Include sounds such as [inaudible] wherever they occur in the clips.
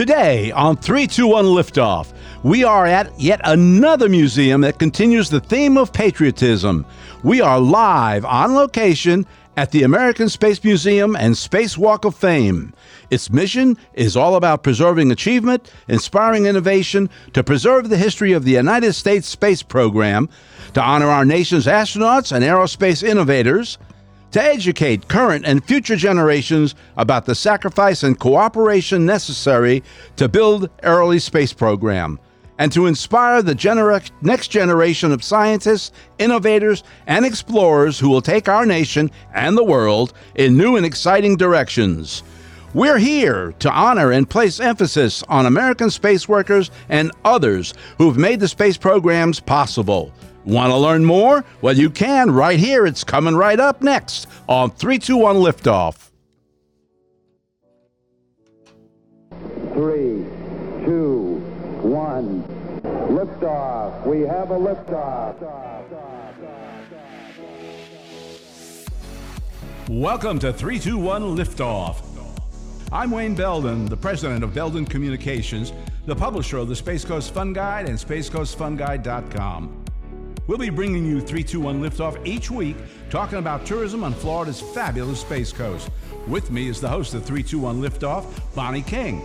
Today on 321 Liftoff, we are at yet another museum that continues the theme of patriotism. We are live on location at the American Space Museum and Space Walk of Fame. Its mission is all about preserving achievement, inspiring innovation, to preserve the history of the United States space program, to honor our nation's astronauts and aerospace innovators, to educate current and future generations about the sacrifice and cooperation necessary to build early space program and to inspire the next generation of scientists, innovators, and explorers who will take our nation and the world in new and exciting directions. We're here to honor and place emphasis on American space workers and others who've made the space programs possible. Want to learn more? Well, you can right here. It's coming right up next on 321 Liftoff. Three, two, one. Liftoff. We have a liftoff. Welcome to 321 Liftoff. I'm Wayne Belden, the president of Belden Communications, the publisher of the Space Coast Fun Guide and SpaceCoastFunGuide.com. We'll be bringing you 321 Liftoff each week, talking about tourism on Florida's fabulous Space Coast. With me is the host of 321 Liftoff, Bonnie King,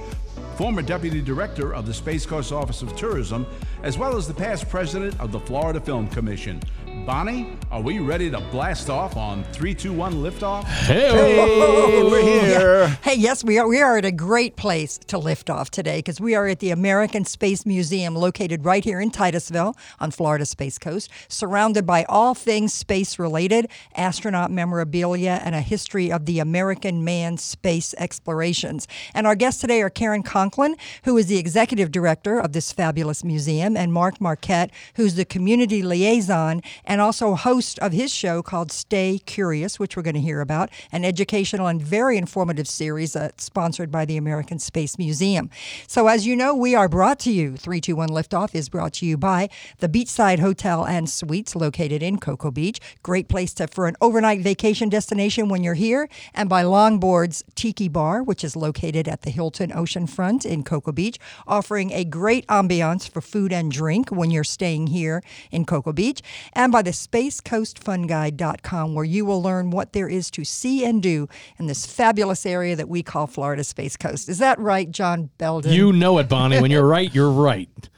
former deputy director of the Space Coast Office of Tourism, as well as the past president of the Florida Film Commission. Bonnie, are we ready to blast off on 321 Liftoff? Hey, we're here. Hey, yes, we are. We are at a great place to lift off today because we are at the American Space Museum, located right here in Titusville on Florida Space Coast, surrounded by all things space related, astronaut memorabilia, and a history of the American manned space explorations. And our guests today are Karen Conklin, who is the executive director of this fabulous museum, and Mark Marquette, who's the community liaison and also host of his show called Stay Curious, which we're going to hear about, an educational and very informative series uh, sponsored by the American Space Museum. So, as you know, we are brought to you, 321 Liftoff is brought to you by the Beachside Hotel and Suites located in Cocoa Beach. Great place to, for an overnight vacation destination when you're here, and by Longboards Tiki Bar, which is located at the Hilton Oceanfront in Cocoa Beach, offering a great ambiance for food and drink when you're staying here in Cocoa Beach, and by the SpaceCoastFunGuide.com, where you will learn what there is to see and do in this fabulous area that we call Florida Space Coast. Is that right, John Belden? You know it, Bonnie. When you're right, you're right.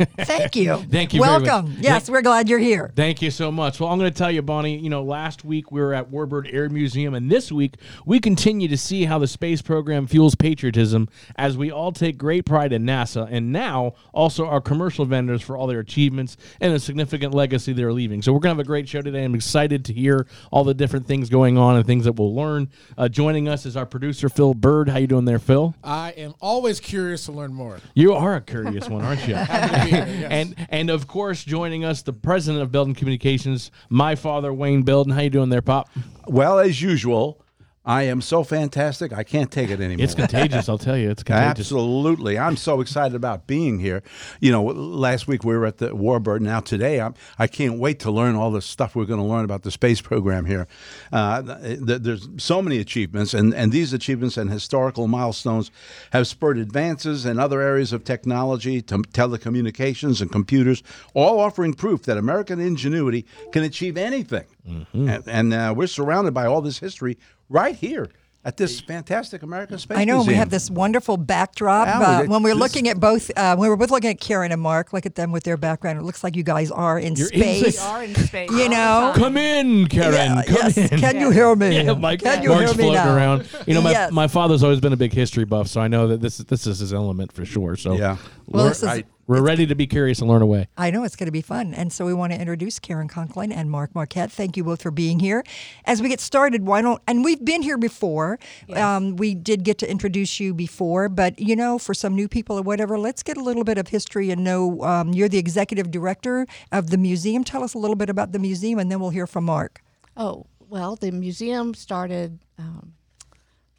[laughs] Thank you. Thank you very much. Welcome. Yes, we're glad you're here. Thank you so much. Well, I'm going to tell you, Bonnie, you know, last week we were at Warbird Air Museum, and this week we continue to see how the space program fuels patriotism as we all take great pride in NASA and now also our commercial vendors for all their achievements and the significant legacy they're leaving. So we're going to have a great show today. I'm excited to hear all the different things going on and things that we'll learn. Uh, joining us is our producer, Phil Bird. How you doing there, Phil? I am always curious to learn more. You are a curious one, aren't you? [laughs] Happy to be here, yes. and and of course, joining us, the president of Belden Communications, my father, Wayne Belden. How you doing there, Pop? Well, as usual, I am so fantastic, I can't take it anymore. It's contagious, I'll tell you. It's contagious. Absolutely. I'm so excited about being here. You know, last week we were at the Warbird. Now today, I'm, I can't wait to learn all the stuff we're going to learn about the space program here. Uh, th- there's so many achievements, and, and these achievements and historical milestones have spurred advances in other areas of technology, to telecommunications and computers, all offering proof that American ingenuity can achieve anything. And, and uh, we're surrounded by all this history right here at this fantastic American Space I know we have this wonderful backdrop. Yeah, uh, when we're this- looking at both, uh, when we were both looking at Karen and Mark, look at them with their background. It looks like you guys are in You're in space. space. are in space. You know, Come in, Karen. Yeah, Come yes. in. Can you hear me? Yeah, Mike, Can you Mark's hear me floating now? around. You know, my, Yes. my father's always been a big history buff, so I know that this this is his element for sure. So Yeah. Well, learn- this is- Right. We're ready to be curious and learn away. I know it's going to be fun. And so we want to introduce Karen Conklin and Mark Marquette. Thank you both for being here. As we get started, why don't, and we've been here before. Um, we did get to introduce you before, but you know, for some new people or whatever, let's get a little bit of history and know um, you're the executive director of the museum. Tell us a little bit about the museum and then we'll hear from Mark. Oh, well, the museum started um,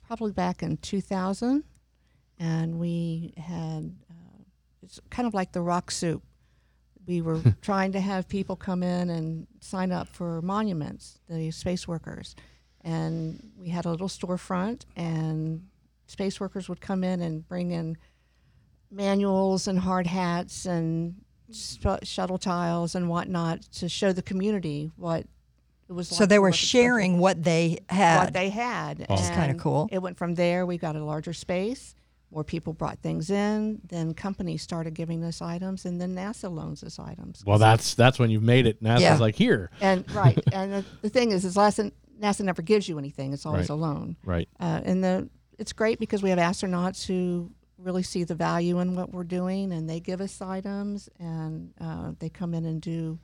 probably back in 2000, and we had it's kind of like the rock soup. We were [laughs] trying to have people come in and sign up for monuments, the space workers, and we had a little storefront, and space workers would come in and bring in manuals and hard hats and sh- shuttle tiles and whatnot to show the community what it was. Like So they were work at sharing what they had. what they had. Which is kinda cool. It went from there. We got a larger space. More people brought things in. Then companies started giving us items, and then NASA loans us items. Well, that's that's when you've made it. NASA's Yeah. like here, and [laughs] right. And the, the thing is, is NASA, NASA never gives you anything. It's always Right. a loan. right? Uh, and the it's great because we have astronauts who really see the value in what we're doing, and they give us items, and uh, they come in and do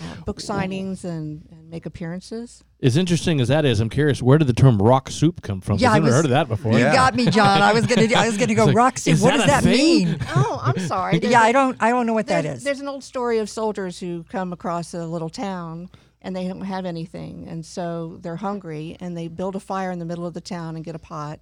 uh, book signings and, and make appearances. As interesting as that is, I'm curious where did the term rock soup come from? Yeah, I I've never was- heard of that before. You Yeah. got me, John. I was gonna, [laughs] I was gonna go like, rock soup. What that does that thing? mean? [laughs] Oh, I'm sorry. There's yeah, a- I don't, I don't know what that is. there's, an old story of soldiers who come across a little town and they don't have anything, and so they're hungry, and they build a fire in the middle of the town and get a pot,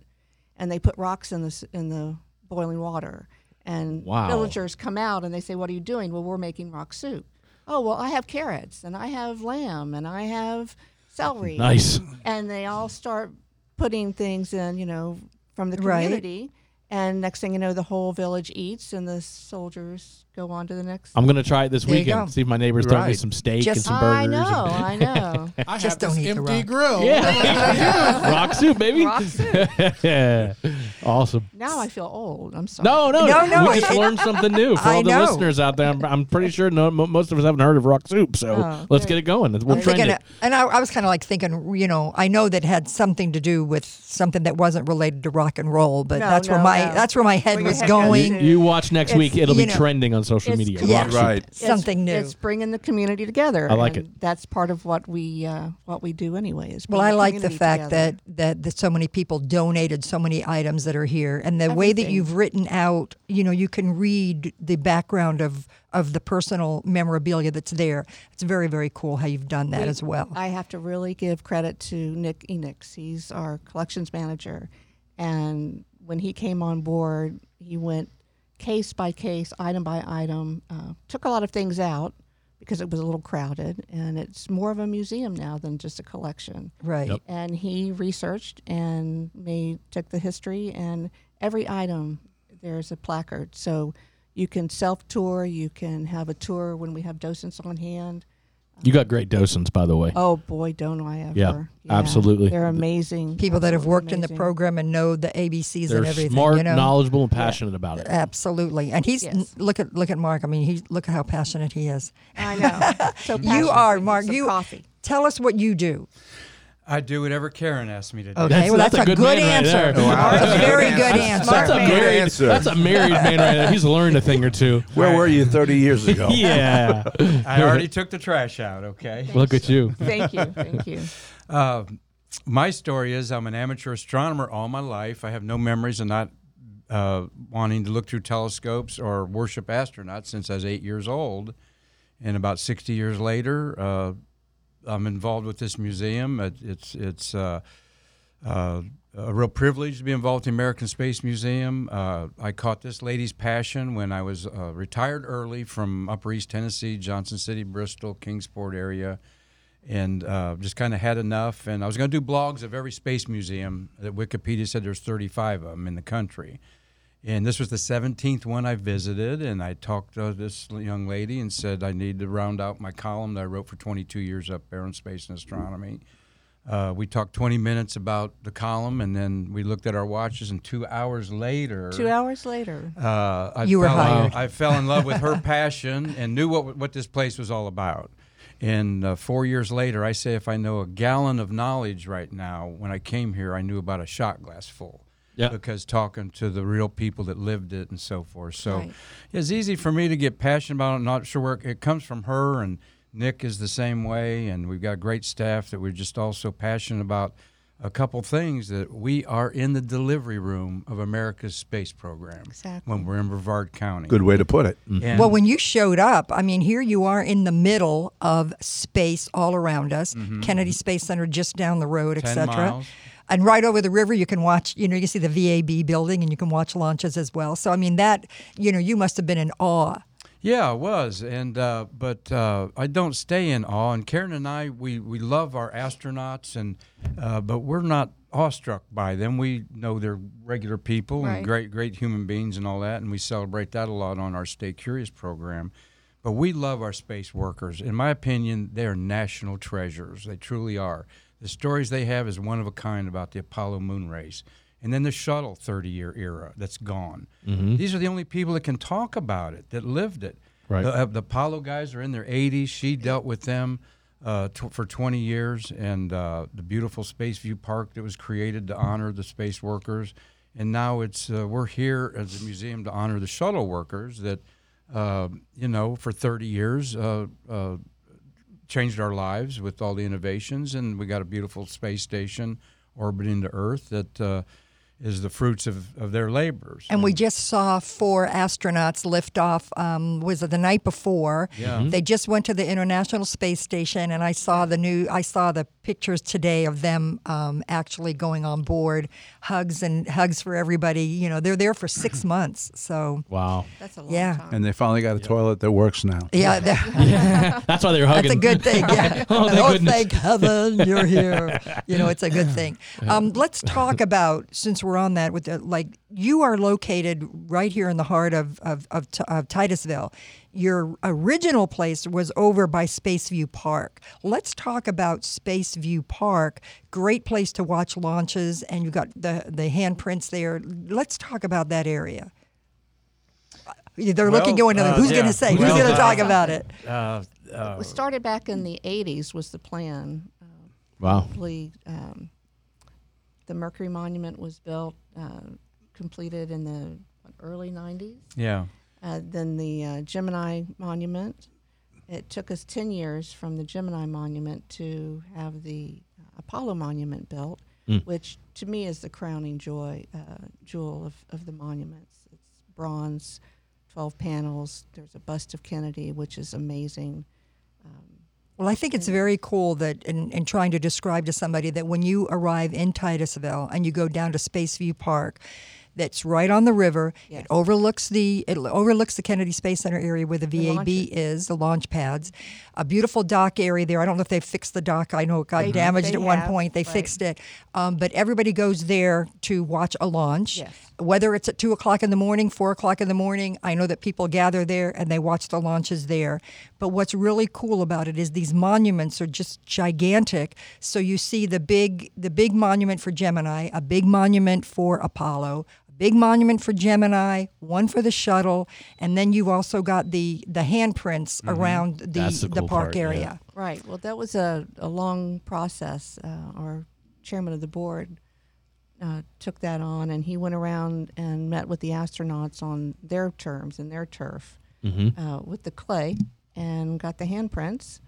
and they put rocks in the in the boiling water, and Wow. villagers come out and they say, "What are you doing?" Well, we're making rock soup. Oh, well, I have carrots, and I have lamb, and I have celery, [laughs] Nice. and they all start putting things in, you know, from the community Right. community. And next thing you know, the whole village eats, and the soldiers go on to the next. I'm gonna try it this There you weekend. go. See if my neighbors throw me Right. some steak Just- and some burgers. I [laughs] know, I know. I Just have don't this eat the empty rock. grill. Yeah, [laughs] rock soup, baby. Rock soup. [laughs] awesome. Now I feel old. I'm sorry. No, no, No, no, We just it- learned something new for I all the know. listeners out there. I'm, I'm pretty sure no, mo- most of us haven't heard of rock soup. So Oh, let's great. get it going. We'll I'm trend thinking, it. and I, I was kind of like thinking, you know, I know that had something to do with something that wasn't related to rock and roll, but No, that's where no, my no. that's where my head Where your was head goes going. You watch next It's, week. It'll you be know, trending on social it's- media. yeah. Right. It's- Something new. It's bringing the community together. I like and it. That's part of what we uh, what we do anyway. Is Well, I the like the fact together. that, that that so many people donated so many items that are here, and the way that you've written out, you know, you can read the background of of the personal memorabilia that's there. It's very very cool how you've done that We- as well. I have to really give credit to Nick Enix. He's our collections manager, and when he came on board, he went case by case, item by item, uh, took a lot of things out because it was a little crowded, and it's more of a museum now than just a collection. right. Yep. And he researched and made took the history, and every item there's a placard, so you can self tour, you can have a tour when we have docents on hand. You got great docents, by the way. Oh boy, don't I ever! Yeah, absolutely. They're amazing. People that have Absolutely worked in the program and know the ABCs They're and everything. smart, you know? knowledgeable, and passionate about it. Absolutely, and he's Yes. look at look at Mark. I mean, he look at how passionate he is. I know. [laughs] So You are Mark. Some You coffee. tell us what you do. I do whatever Karen asks me to do. Okay, That's- well that's, that's a a good good, man right answer. there. Wow. That's a very good answer. That's a Smart man. married. answer. That's a married man right there. He's learned a thing or two. [laughs] Where were you 30 years [laughs] ago? Yeah. I already took the trash out. Okay. Look at you. Thank you. Thank you. [laughs] Uh, my story is I'm an amateur astronomer all my life. I have no memories of not uh, wanting to look through telescopes or worship astronauts since I was eight years old. And about 60 years later, uh, I'm involved with this museum. It, it's it's uh, uh, a real privilege to be involved in the American Space Museum. Uh, I caught this lady's passion when I was uh, retired early from Upper East Tennessee, Johnson City, Bristol, Kingsport area, and uh, just kind of had enough. And I was going to do blogs of every space museum that Wikipedia said there's 35 of them in the country. And this was the 17th one I visited, and I talked to this young lady and said I need to round out my column that I wrote for 22 years up there in space and astronomy. Uh, we talked 20 minutes about the column, and then we looked at our watches, and two hours later, Two hours later. uh, I You were hired. I fell in love with her [laughs] passion and knew what what this place was all about. And uh, four years later, I say if I know a gallon of knowledge right now, when I came here, I knew about a shot glass full. Yeah. Because talking to the real people that lived it and so forth. So Right. it's easy for me to get passionate about it. Not sure where it comes from her, and Nick is the same way. And we've got great staff that we're just also passionate about a couple things that we are in the delivery room of America's space program Exactly. when we're in Brevard County. Good way to put it. Mm-hmm. And Well, when you showed up, I mean, here you are in the middle of space all around us. Mm-hmm. Kennedy Space Center just down the road, 10 etc. miles. And right over the river, you can watch. You know, you see the VAB building, and you can watch launches as well. So, I mean, that you know, you must have been in awe. Yeah, it was, and uh, but uh, I don't stay in awe. And Karen and I, we, we love our astronauts, and uh, but we're not awestruck by them. We know they're regular people Right. and great, great human beings and all that, and we celebrate that a lot on our Stay Curious program. But we love our space workers. In my opinion, they are national treasures. They truly are. The stories they have is one of a kind about the Apollo moon race. And then the shuttle 30 year era that's gone. These are the only people that can talk about it, that lived it. Right. The, uh, the Apollo guys are in their 80s. She dealt with them uh, tw- for 20 years, and uh, the beautiful Space View Park that was created to honor the space workers. And now it's uh, we're here as a museum to honor the shuttle workers that, uh, you know, for 30 years uh, uh, changed our lives with all the innovations, and we got a beautiful space station orbiting the Earth that uh, is the fruits of, of their labors. And we just saw four astronauts lift off. Um, was it the night before? Yeah. They just went to the International Space Station, and I saw the new. I saw the pictures today of them um, actually going on board. Hugs and hugs for everybody. You know, they're there for six [laughs] months. So Wow. That's a long Yeah. time. And they finally got a toilet that works now. [laughs] yeah, they're- [laughs] That's why they were hugging. That's a good thing. Yeah. Oh, thank goodness. thank heaven you're here. You know, it's a good thing. Um, let's talk about since we're on that with the, like you are located right here in the heart of of, of, of Titusville. Your original place was over by Spaceview Park. Let's talk about Spaceview Park. Great place to watch launches, and you've got the the handprints there. Let's talk about that area. They're looking Well, going to uh, who's going to say who's Well, going to uh, talk about it. uh, uh, We started back in the 80s was the plan. Uh, Wow. probably, um, the Mercury Monument was built, uh, completed in the early 90s. yeah. Uh, then the uh, Gemini Monument. It took us 10 years from the Gemini Monument to have the uh, Apollo Monument built, which to me is the crowning joy, uh, jewel of, of the monuments. It's bronze, 12 panels. There's a bust of Kennedy, which is amazing. Well, I think it's mm-hmm. very cool that, in, in trying to describe to somebody that when you arrive in Titusville and you go down to Spaceview Park, that's right on the river. Yes. It overlooks the it overlooks the Kennedy Space Center area where the VAB launches. is, the launch pads. A beautiful dock area there. I don't know if they've fixed the dock. I know it got They- damaged they at one point. They right. fixed it, um, but everybody goes there to watch a launch. Yes. Whether it's at two o'clock in the morning, four o'clock in the morning, I know that people gather there and they watch the launches there. But what's really cool about it is these monuments are just gigantic. So you see the big the big monument for Gemini, a big monument for Apollo, big monument for Gemini, one for the shuttle, and then you've also got the the handprints around the That's the the, cool park part, yeah. area. Right. Well, that was a, a long process. Uh, our chairman of the board uh, took that on, and he went around and met with the astronauts on their terms and their turf uh, with the clay and got the handprints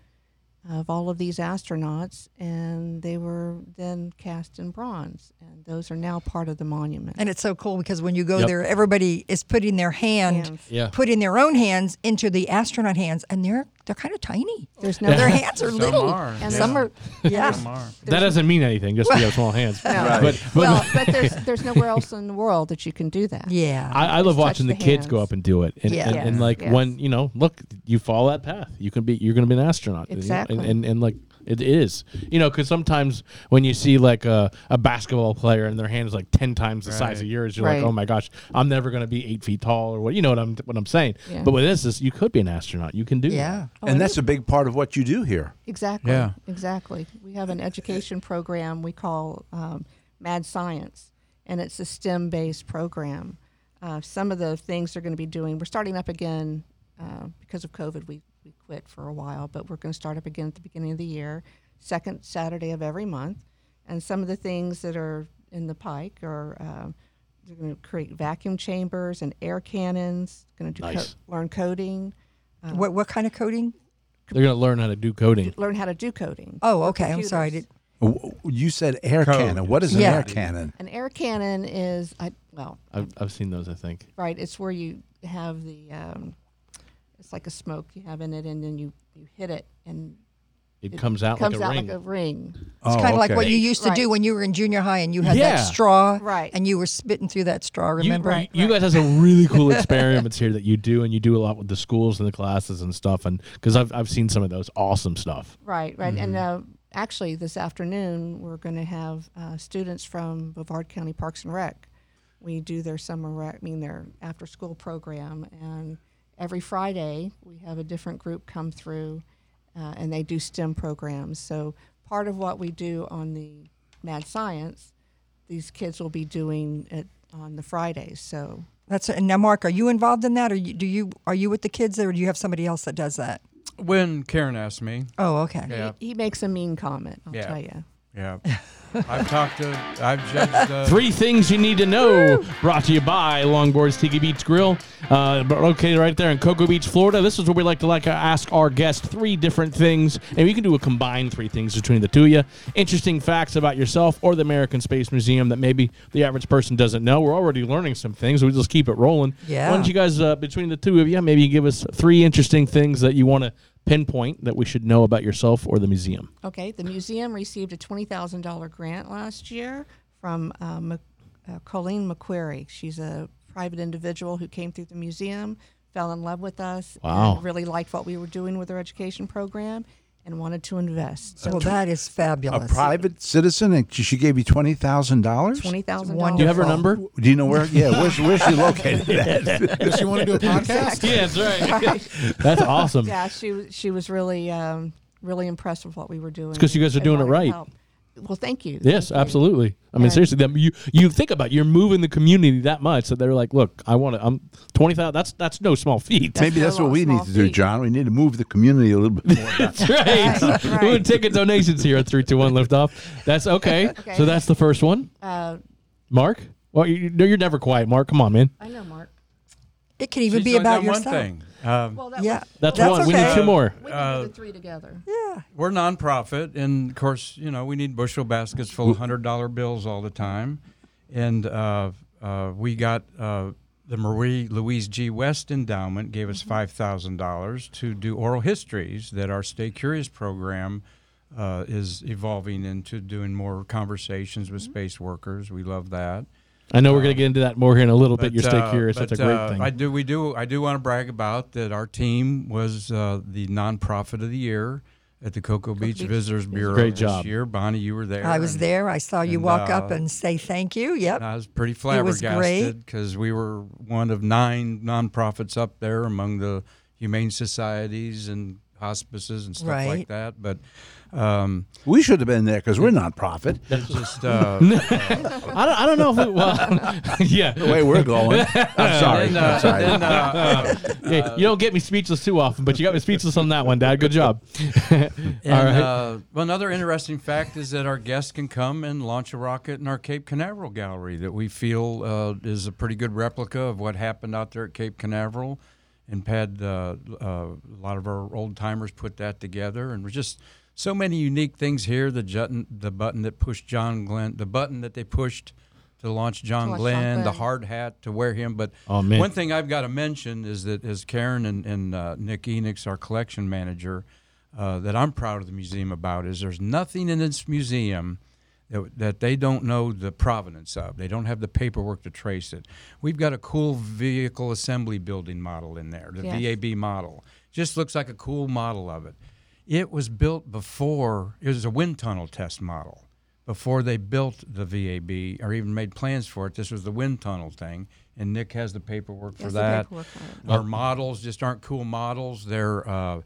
of all of these astronauts, and they were then cast in bronze, and those are now part of the monument. And it's so cool because when you go Yep. there, everybody is putting their hand, Hands. Yeah. putting their own hands into the astronaut hands, and they're they're kind of tiny. There's no Their [laughs] hands are Some little, are, and yeah. some are yeah. Some are. That doesn't mean anything just because you have small hands. No. Right. But, but well, [laughs] but there's there's nowhere else in the world that you can do that. Yeah. I, I love watching the, the kids go up and do it, and, Yeah. and, and Yes, like yes. when you know, look, you follow that path, you can be, you're going to be an astronaut, you know, Exactly. and, and and like it is, you know, because sometimes when you see like a, a basketball player and their hand is like ten times the size of yours, you're Right. like, oh my gosh, I'm never going to be eight feet tall or what, you know what I'm what I'm saying. Yeah. But with this, is you could be an astronaut, you can do yeah. Oh, and that's a big part of what you do here. Exactly. Yeah. Exactly. We have an education program we call um, Mad Science, and it's a STEM based program. Uh, some of the things they're going to be doing, we're starting up again uh, because of COVID. We, we quit for a while, but we're going to start up again at the beginning of the year, second Saturday of every month. And some of the things that are in the pike are um, they're going to create vacuum chambers and air cannons, going to do Nice. learn coding, What what kind of coding? They're going to learn how to do coding. learn how to do coding. Oh, okay. I'm sorry. Did- You said air Code. cannon. What is an Yeah. air cannon? An air cannon is, I well, I've, I've seen those, I think. right. It's where you have the, um, it's like a smoke you have in it, and then you you hit it, and It, comes out comes like a out ring. like a ring. It's Oh, kind of like what you used to do when you were in junior high and you had Yeah. that straw, Right. And you were spitting through that straw. You- Remember? right. You, guys have some [laughs] really cool experiments here that you do, and you do a lot with the schools and the classes and stuff. And because I've I've seen some of those awesome stuff. Right, right. And Mm-hmm. uh, actually, this afternoon we're going to have uh, students from Brevard County Parks and Rec. We do their summer rec, I mean their after-school program, and every Friday we have a different group come through, uh, and they do STEM programs. So part of what we do on the Mad Science, these kids will be doing it on the Fridays. So That's and now, Mark, are you involved in that, or you, do you are you with the kids, there, or do you have somebody else that does that? When Karen asked me, Oh, okay. yeah, he, he makes a mean comment. I'll Yeah. tell you. yeah, [laughs] I've talked to, I've judged. Uh, Three things you need to know. Brought to you by Longboards Tiki Beach Grill, uh, located right there in Cocoa Beach, Florida. This is where we like to like uh, ask our guests three different things, and we can do a combined three things between the two of you. Interesting facts about yourself or the American Space Museum that maybe the average person doesn't know. We're already learning some things. So we just keep it rolling. Yeah. Why don't you guys, uh, between the two of you, maybe give us three interesting things that you want to pinpoint that we should know about yourself or the museum? Okay, the museum received a twenty thousand dollar grant last year from uh, Mc- uh, Colleen McQuarrie. She's a private individual who came through the museum, fell in love with us, Wow. and really liked what we were doing with our education program, and wanted to invest. So Well, that is fabulous. A fabulous. private citizen, and she gave you twenty thousand dollars. twenty thousand Wonderful. Do you have her number? Do you know where? Yeah, where's where's she located? at? [laughs] Does she want to do a podcast? Yeah, that's [laughs] right. that's awesome. Yeah, she was- she was really um, really impressed with what we were doing. Because you guys are doing it right. help. Well, thank you. Yes, Thank you. absolutely. I mean, And- seriously, them you you think about it, you're moving the community that much that they're like, look, I want to. I'm twenty thousand. That's that's no small feat. Maybe that's what we need small to do. John. We need to move the community a little bit more. [laughs] That's right. Right, [laughs] We're right. taking donations here at three two one lift off. That's okay. [laughs] Okay. So that's the first one. Uh, Mark. Well, you, no, you're never quiet, Mark. Come on, man. I know, Mark. It can even she's be about done one yourself. thing. Um, Well, that Yeah, was, That's, That's one. We need two more. we can Uh, do the three together. yeah. we're nonprofit, and of course, you know, we need bushel baskets full of hundred dollar bills all the time, and uh, uh, we got uh, the Marie Louise G. West Endowment gave us five thousand dollars to do oral histories that our Stay Curious program. Uh, is evolving into doing more conversations with space workers. We love that. I know we're gonna get into that more here in a little bit. You're stay uh, curious. That's a great uh, thing. I do. We do. I do want to brag about that. Our team was uh, the nonprofit of the year at the Cocoa Beach Beach Visitors Bureau Great this job. year. Bonnie, you were there. I was and there. I saw you and, walk up uh, and say thank you. Yep. I was pretty was great. flabbergasted because we were one of nine nonprofits up there among the humane societies and hospices and stuff Right. like that. But um, we should have been there because we're not profit. just [laughs] [laughs] uh, I don't. I don't know if we. Well, [laughs] yeah. The way we're going. I'm sorry. then, I'm uh, sorry. then, uh, uh, Yeah, you don't get me speechless too often, but you got me speechless on that one, Dad. Good job. And All right. uh, well, another interesting fact is that our guests can come and launch a rocket in our Cape Canaveral gallery that we feel uh, is a pretty good replica of what happened out there at Cape Canaveral. And had uh, uh, a lot of our old timers put that together, and we're just so many unique things here. The button, the button that pushed John Glenn, the button that they pushed to launch John To launch John Glenn, the hard hat to wear him. But Oh, man. one thing I've got to mention is that as Karen and, and uh, Nick Enix, our collection manager, uh, that I'm proud of the museum about is there's nothing in this museum that, that they don't know the provenance of. They don't have the paperwork to trace it. We've got a cool vehicle assembly building model in there, the Yes. VAB model. Just looks like a cool model of it. It was built before, it was a wind tunnel test model. Before they built the VAB or even made plans for it, this was the wind tunnel thing. And Nick has the paperwork for that. paperwork Our models just aren't cool models. They're uh,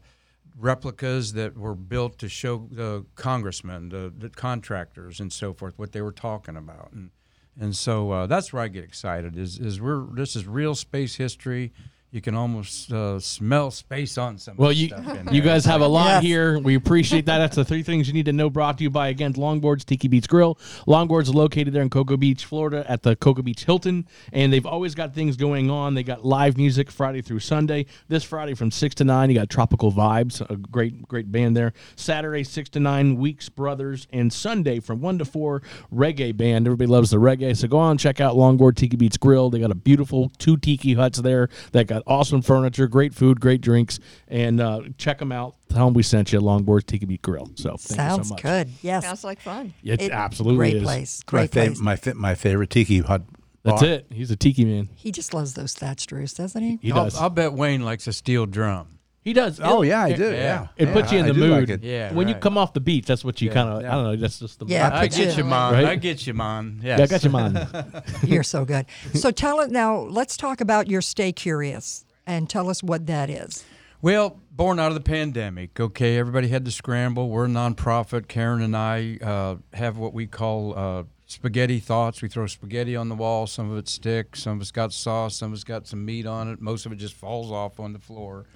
replicas that were built to show the congressmen, the, the contractors, and so forth what they were talking about. And and so uh, that's where I get excited. Is is we're this is real space history. You can almost uh, smell space on some. Well, of you stuff in you guys have a lot Yes. here. We appreciate that. That's the three things you need to know. Brought to you by again Longboards Tiki Beach Grill. Longboards are located there in Cocoa Beach, Florida, at the Cocoa Beach Hilton, and they've always got things going on. They got live music Friday through Sunday. This Friday from six to nine, you got Tropical Vibes, a great great band there. Saturday six to nine, Weeks Brothers, and Sunday from one to four, reggae band. Everybody loves the reggae, so go on and check out Longboard Tiki Beach Grill. They got a beautiful two tiki huts there that got awesome furniture, great food, great drinks, and uh, check them out. Tell them we sent you Longboard Tiki Beach Grill. So thank you Sounds so much. good. Yes. Sounds like fun. It, It- absolutely Great is. place. my, Great fav- place. my, fa- my favorite tiki hut. That's bar. it. He's a tiki man. He just loves those thatched roofs, doesn't he? He I'll, does. I'll bet Wayne likes a steel drum. He does. Oh It- yeah, I it- do. yeah. Yeah, It Yeah, puts you in the do mood. like. Yeah, When you come off the beach, that's what you Yeah, kind of. yeah. I don't know. That's just the. Yeah, I put you- get you, man. Right? I get you, man. Yes. Yeah, I got you, man. [laughs] You're so good. So tell it now. Let's talk about your Stay Curious and tell us what that is. Well, born out of the pandemic, okay, everybody had to scramble. We're a nonprofit. Karen and I uh, have what we call uh, spaghetti thoughts. We throw spaghetti on the wall. Some of it sticks. Some of it's got sauce. Some of it's got some meat on it. Most of it just falls off on the floor. [laughs]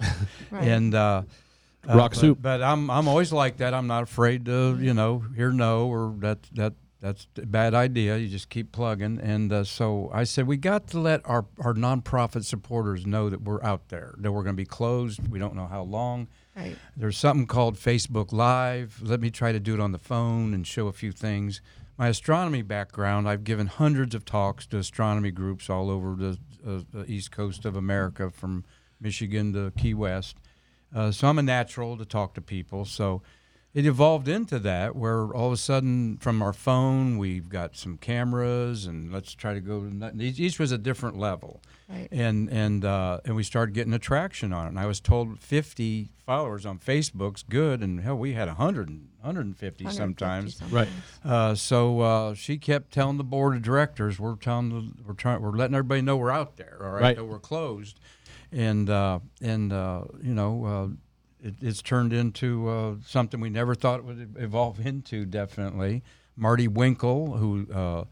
Right. And uh, uh, Rock but- soup. But I'm I'm always like that. I'm not afraid to you know hear no or that that that's a bad idea. You just keep plugging. And uh, so I said we got to let our our nonprofit supporters know that we're out there. That we're going to be closed. We don't know how long. Right. There's something called Facebook Live. Let me try to do it on the phone and show a few things. My astronomy background, I've given hundreds of talks to astronomy groups all over the, uh, the east coast of America, from Michigan to Key West. Uh, so I'm a natural to talk to people. So it evolved into that, where all of a sudden, from our phone, we've got some cameras, and let's try to go. Each each was a different level Right. and and uh, and we started getting attraction on it. And I was told 50 followers on Facebook's good, and hell, we had 100, 150 150 sometimes. Right. Uh, so uh, she kept telling the board of directors, "We're telling the, we're trying, we're letting everybody know we're out there, all right, Right. that we're closed." And uh, and uh, you know, uh, it, it's turned into uh, something we never thought it would evolve into. Definitely, Marty Winkle, who uh,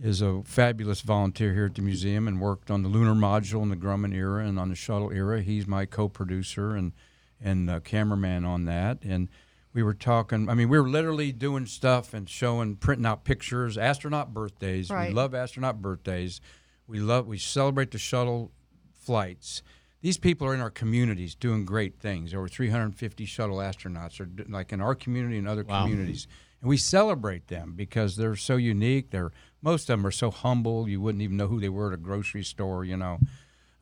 is a fabulous volunteer here at the museum and worked on the lunar module in the Grumman era and on the shuttle era. He's my co-producer and and uh, cameraman on that. And we were talking. I mean, we were literally doing stuff and showing, printing out pictures, astronaut birthdays. We love astronaut birthdays. We love. We celebrate the shuttle flights. These people are in our communities doing great things. Over 350 shuttle astronauts are like in our community and other communities, and we celebrate them because they're so unique. They're most of them are so humble you wouldn't even know who they were at a grocery store. You know,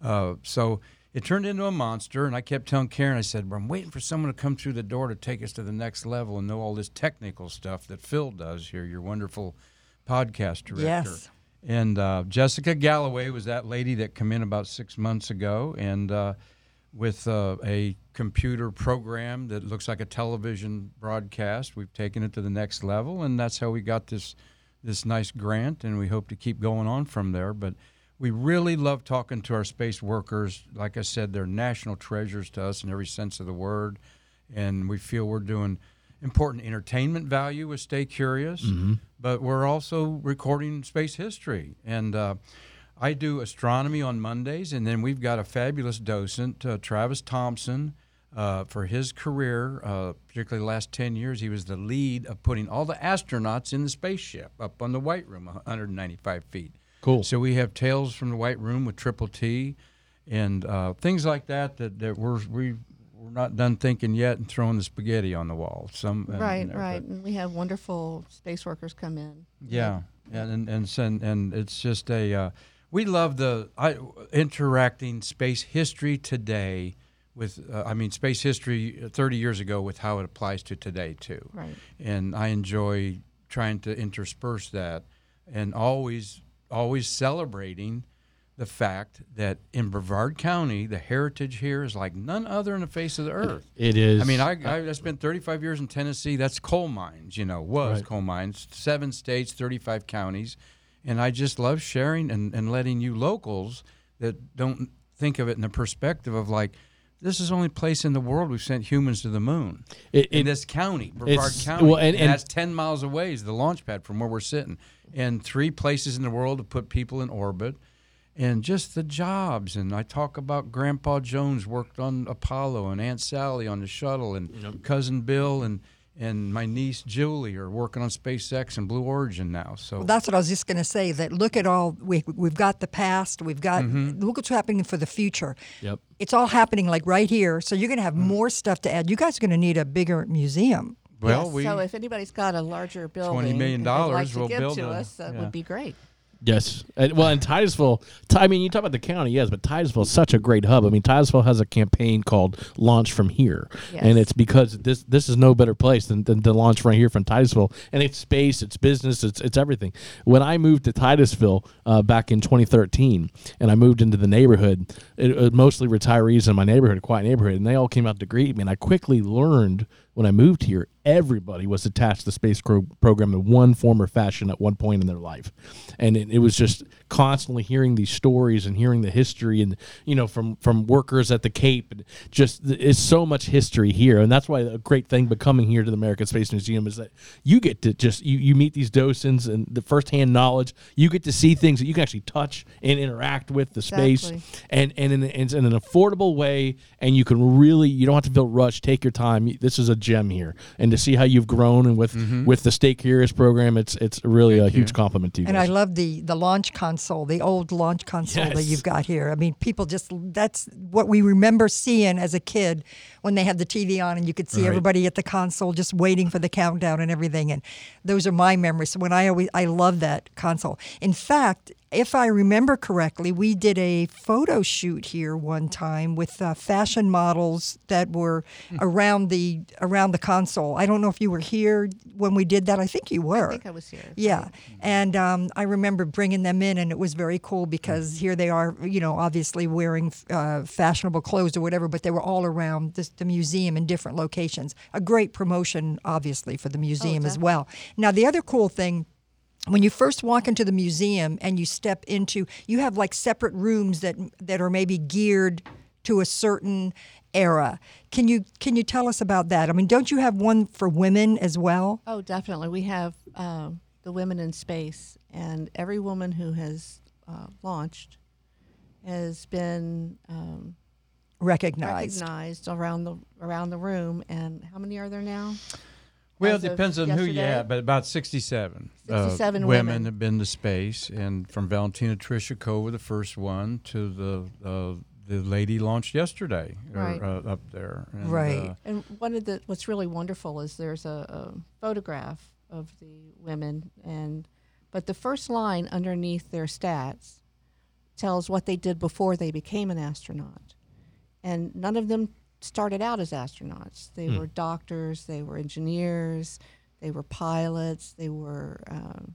uh, so it turned into a monster. And I kept telling Karen, I said, "I'm waiting for someone to come through the door to take us to the next level and know all this technical stuff that Phil does here. Your wonderful podcast director." Yes. And uh, Jessica Galloway was that lady that came in about six months ago, and uh, with uh, a computer program that looks like a television broadcast, we've taken it to the next level, and that's how we got this this nice grant, and we hope to keep going on from there. But we really love talking to our space workers. Like I said, they're national treasures to us in every sense of the word, and we feel we're doing important entertainment value with Stay Curious, but we're also recording space history. And uh, I do astronomy on Mondays, and then we've got a fabulous docent, uh, Travis Thompson. Uh, for his career, uh, particularly the last 10 years, he was the lead of putting all the astronauts in the spaceship up on the White Room, 195 feet. Cool. So we have Tales from the White Room with Triple T and uh, things like that that, that we're, we, we're not done thinking yet and throwing the spaghetti on the wall. Some Right, and- right. And we have wonderful space workers come in. yeah, and and and, and, and it's just a uh, we love the I, interacting space history today with uh, I mean space history 30 years ago with how it applies to today too. Right. And I enjoy trying to intersperse that and always always celebrating the fact that in Brevard County the heritage here is like none other in the face of the earth. It is. I mean, I, I, I spent 35 years in Tennessee. That's coal mines, you know, was Right. coal mines, seven states, 35 counties. And I just love sharing and, and letting you locals that don't think of it in the perspective of like, this is the only place in the world we've sent humans to the moon. It- in it- this county, Brevard County. well, and- and, and- that's 10 miles away is the launch pad from where we're sitting. And three places in the world to put people in orbit and just the jobs. And I talk about Grandpa Jones worked on Apollo and Aunt Sally on the shuttle and cousin Bill and and my niece Julie are working on SpaceX and Blue Origin now. So Well, that's what I was just going to say. That look at all we we've got the past, we've got Mm-hmm. look what's happening for the future. Yep. It's all happening like right here. So you're going to have Mm. more stuff to add. You guys are going to need a bigger museum. well, Yes, we so if anybody's got a larger building twenty million and they'd like dollars, to we'll give build to a- us, that yeah. would be great. Yes. And, well, in Titusville, Ti- I mean, you talk about the county, yes, but Titusville is such a great hub. I mean, Titusville has a campaign called Launch from Here, and it's because this this is no better place than, than to launch from here from Titusville, and it's space, it's business, it's it's everything. When I moved to Titusville uh, back in 2013, and I moved into the neighborhood, it, it mostly retirees in my neighborhood, a quiet neighborhood, and they all came out to greet me, and I quickly learned when I moved here, everybody was attached to the space program in one form or fashion at one point in their life, and it, it was just constantly hearing these stories and hearing the history, and you know, from from workers at the Cape, and just th- it's so much history here, and that's why a great thing about coming here to the American Space Museum is that you get to just you, you meet these docents and the firsthand knowledge, you get to see things that you can actually touch and interact with the space, Exactly. and and in, in, in an affordable way, and you can really you don't have to feel rushed. Take your time. This is a gem here, and to see how you've grown and with mm-hmm. with the Stay Curious program, it's it's really a huge compliment to you. And I love the the launch console, the old launch console that you've got here. I mean, people just that's what we remember seeing as a kid when they had the TV on and you could see Right. everybody at the console just waiting for the countdown and everything. And those are my memories. So when I always I love that console. In fact, if I remember correctly, we did a photo shoot here one time with uh, fashion models that were Hmm. around the around the console. I don't know if you were here when we did that. I think you were. I think I was here. Yeah, and um, I remember bringing them in, and it was very cool because here they are, you know, obviously wearing uh, fashionable clothes or whatever, but they were all around this, the museum in different locations. A great promotion, obviously, for the museum as well. Now, the other cool thing when you first walk into the museum and you step into you have like separate rooms that that are maybe geared to a certain era can you can you tell us about that i mean don't you have one for women as well Oh, definitely. We have um, the Women in Space, and every woman who has uh, launched has been um, recognized recognized around the around the room. And how many are there now? Well, it depends on who you yesterday? have, but about 67, uh, 67 women women. have been to space, and from Valentina Tereshkova, the first one, to the uh, the lady launched yesterday or, Right. uh, up there. And, Right. uh, And one of the what's really wonderful is there's a, a photograph of the women, and but the first line underneath their stats tells what they did before they became an astronaut, and none of them started out as astronauts. They were doctors, they were engineers, they were pilots, they were, um,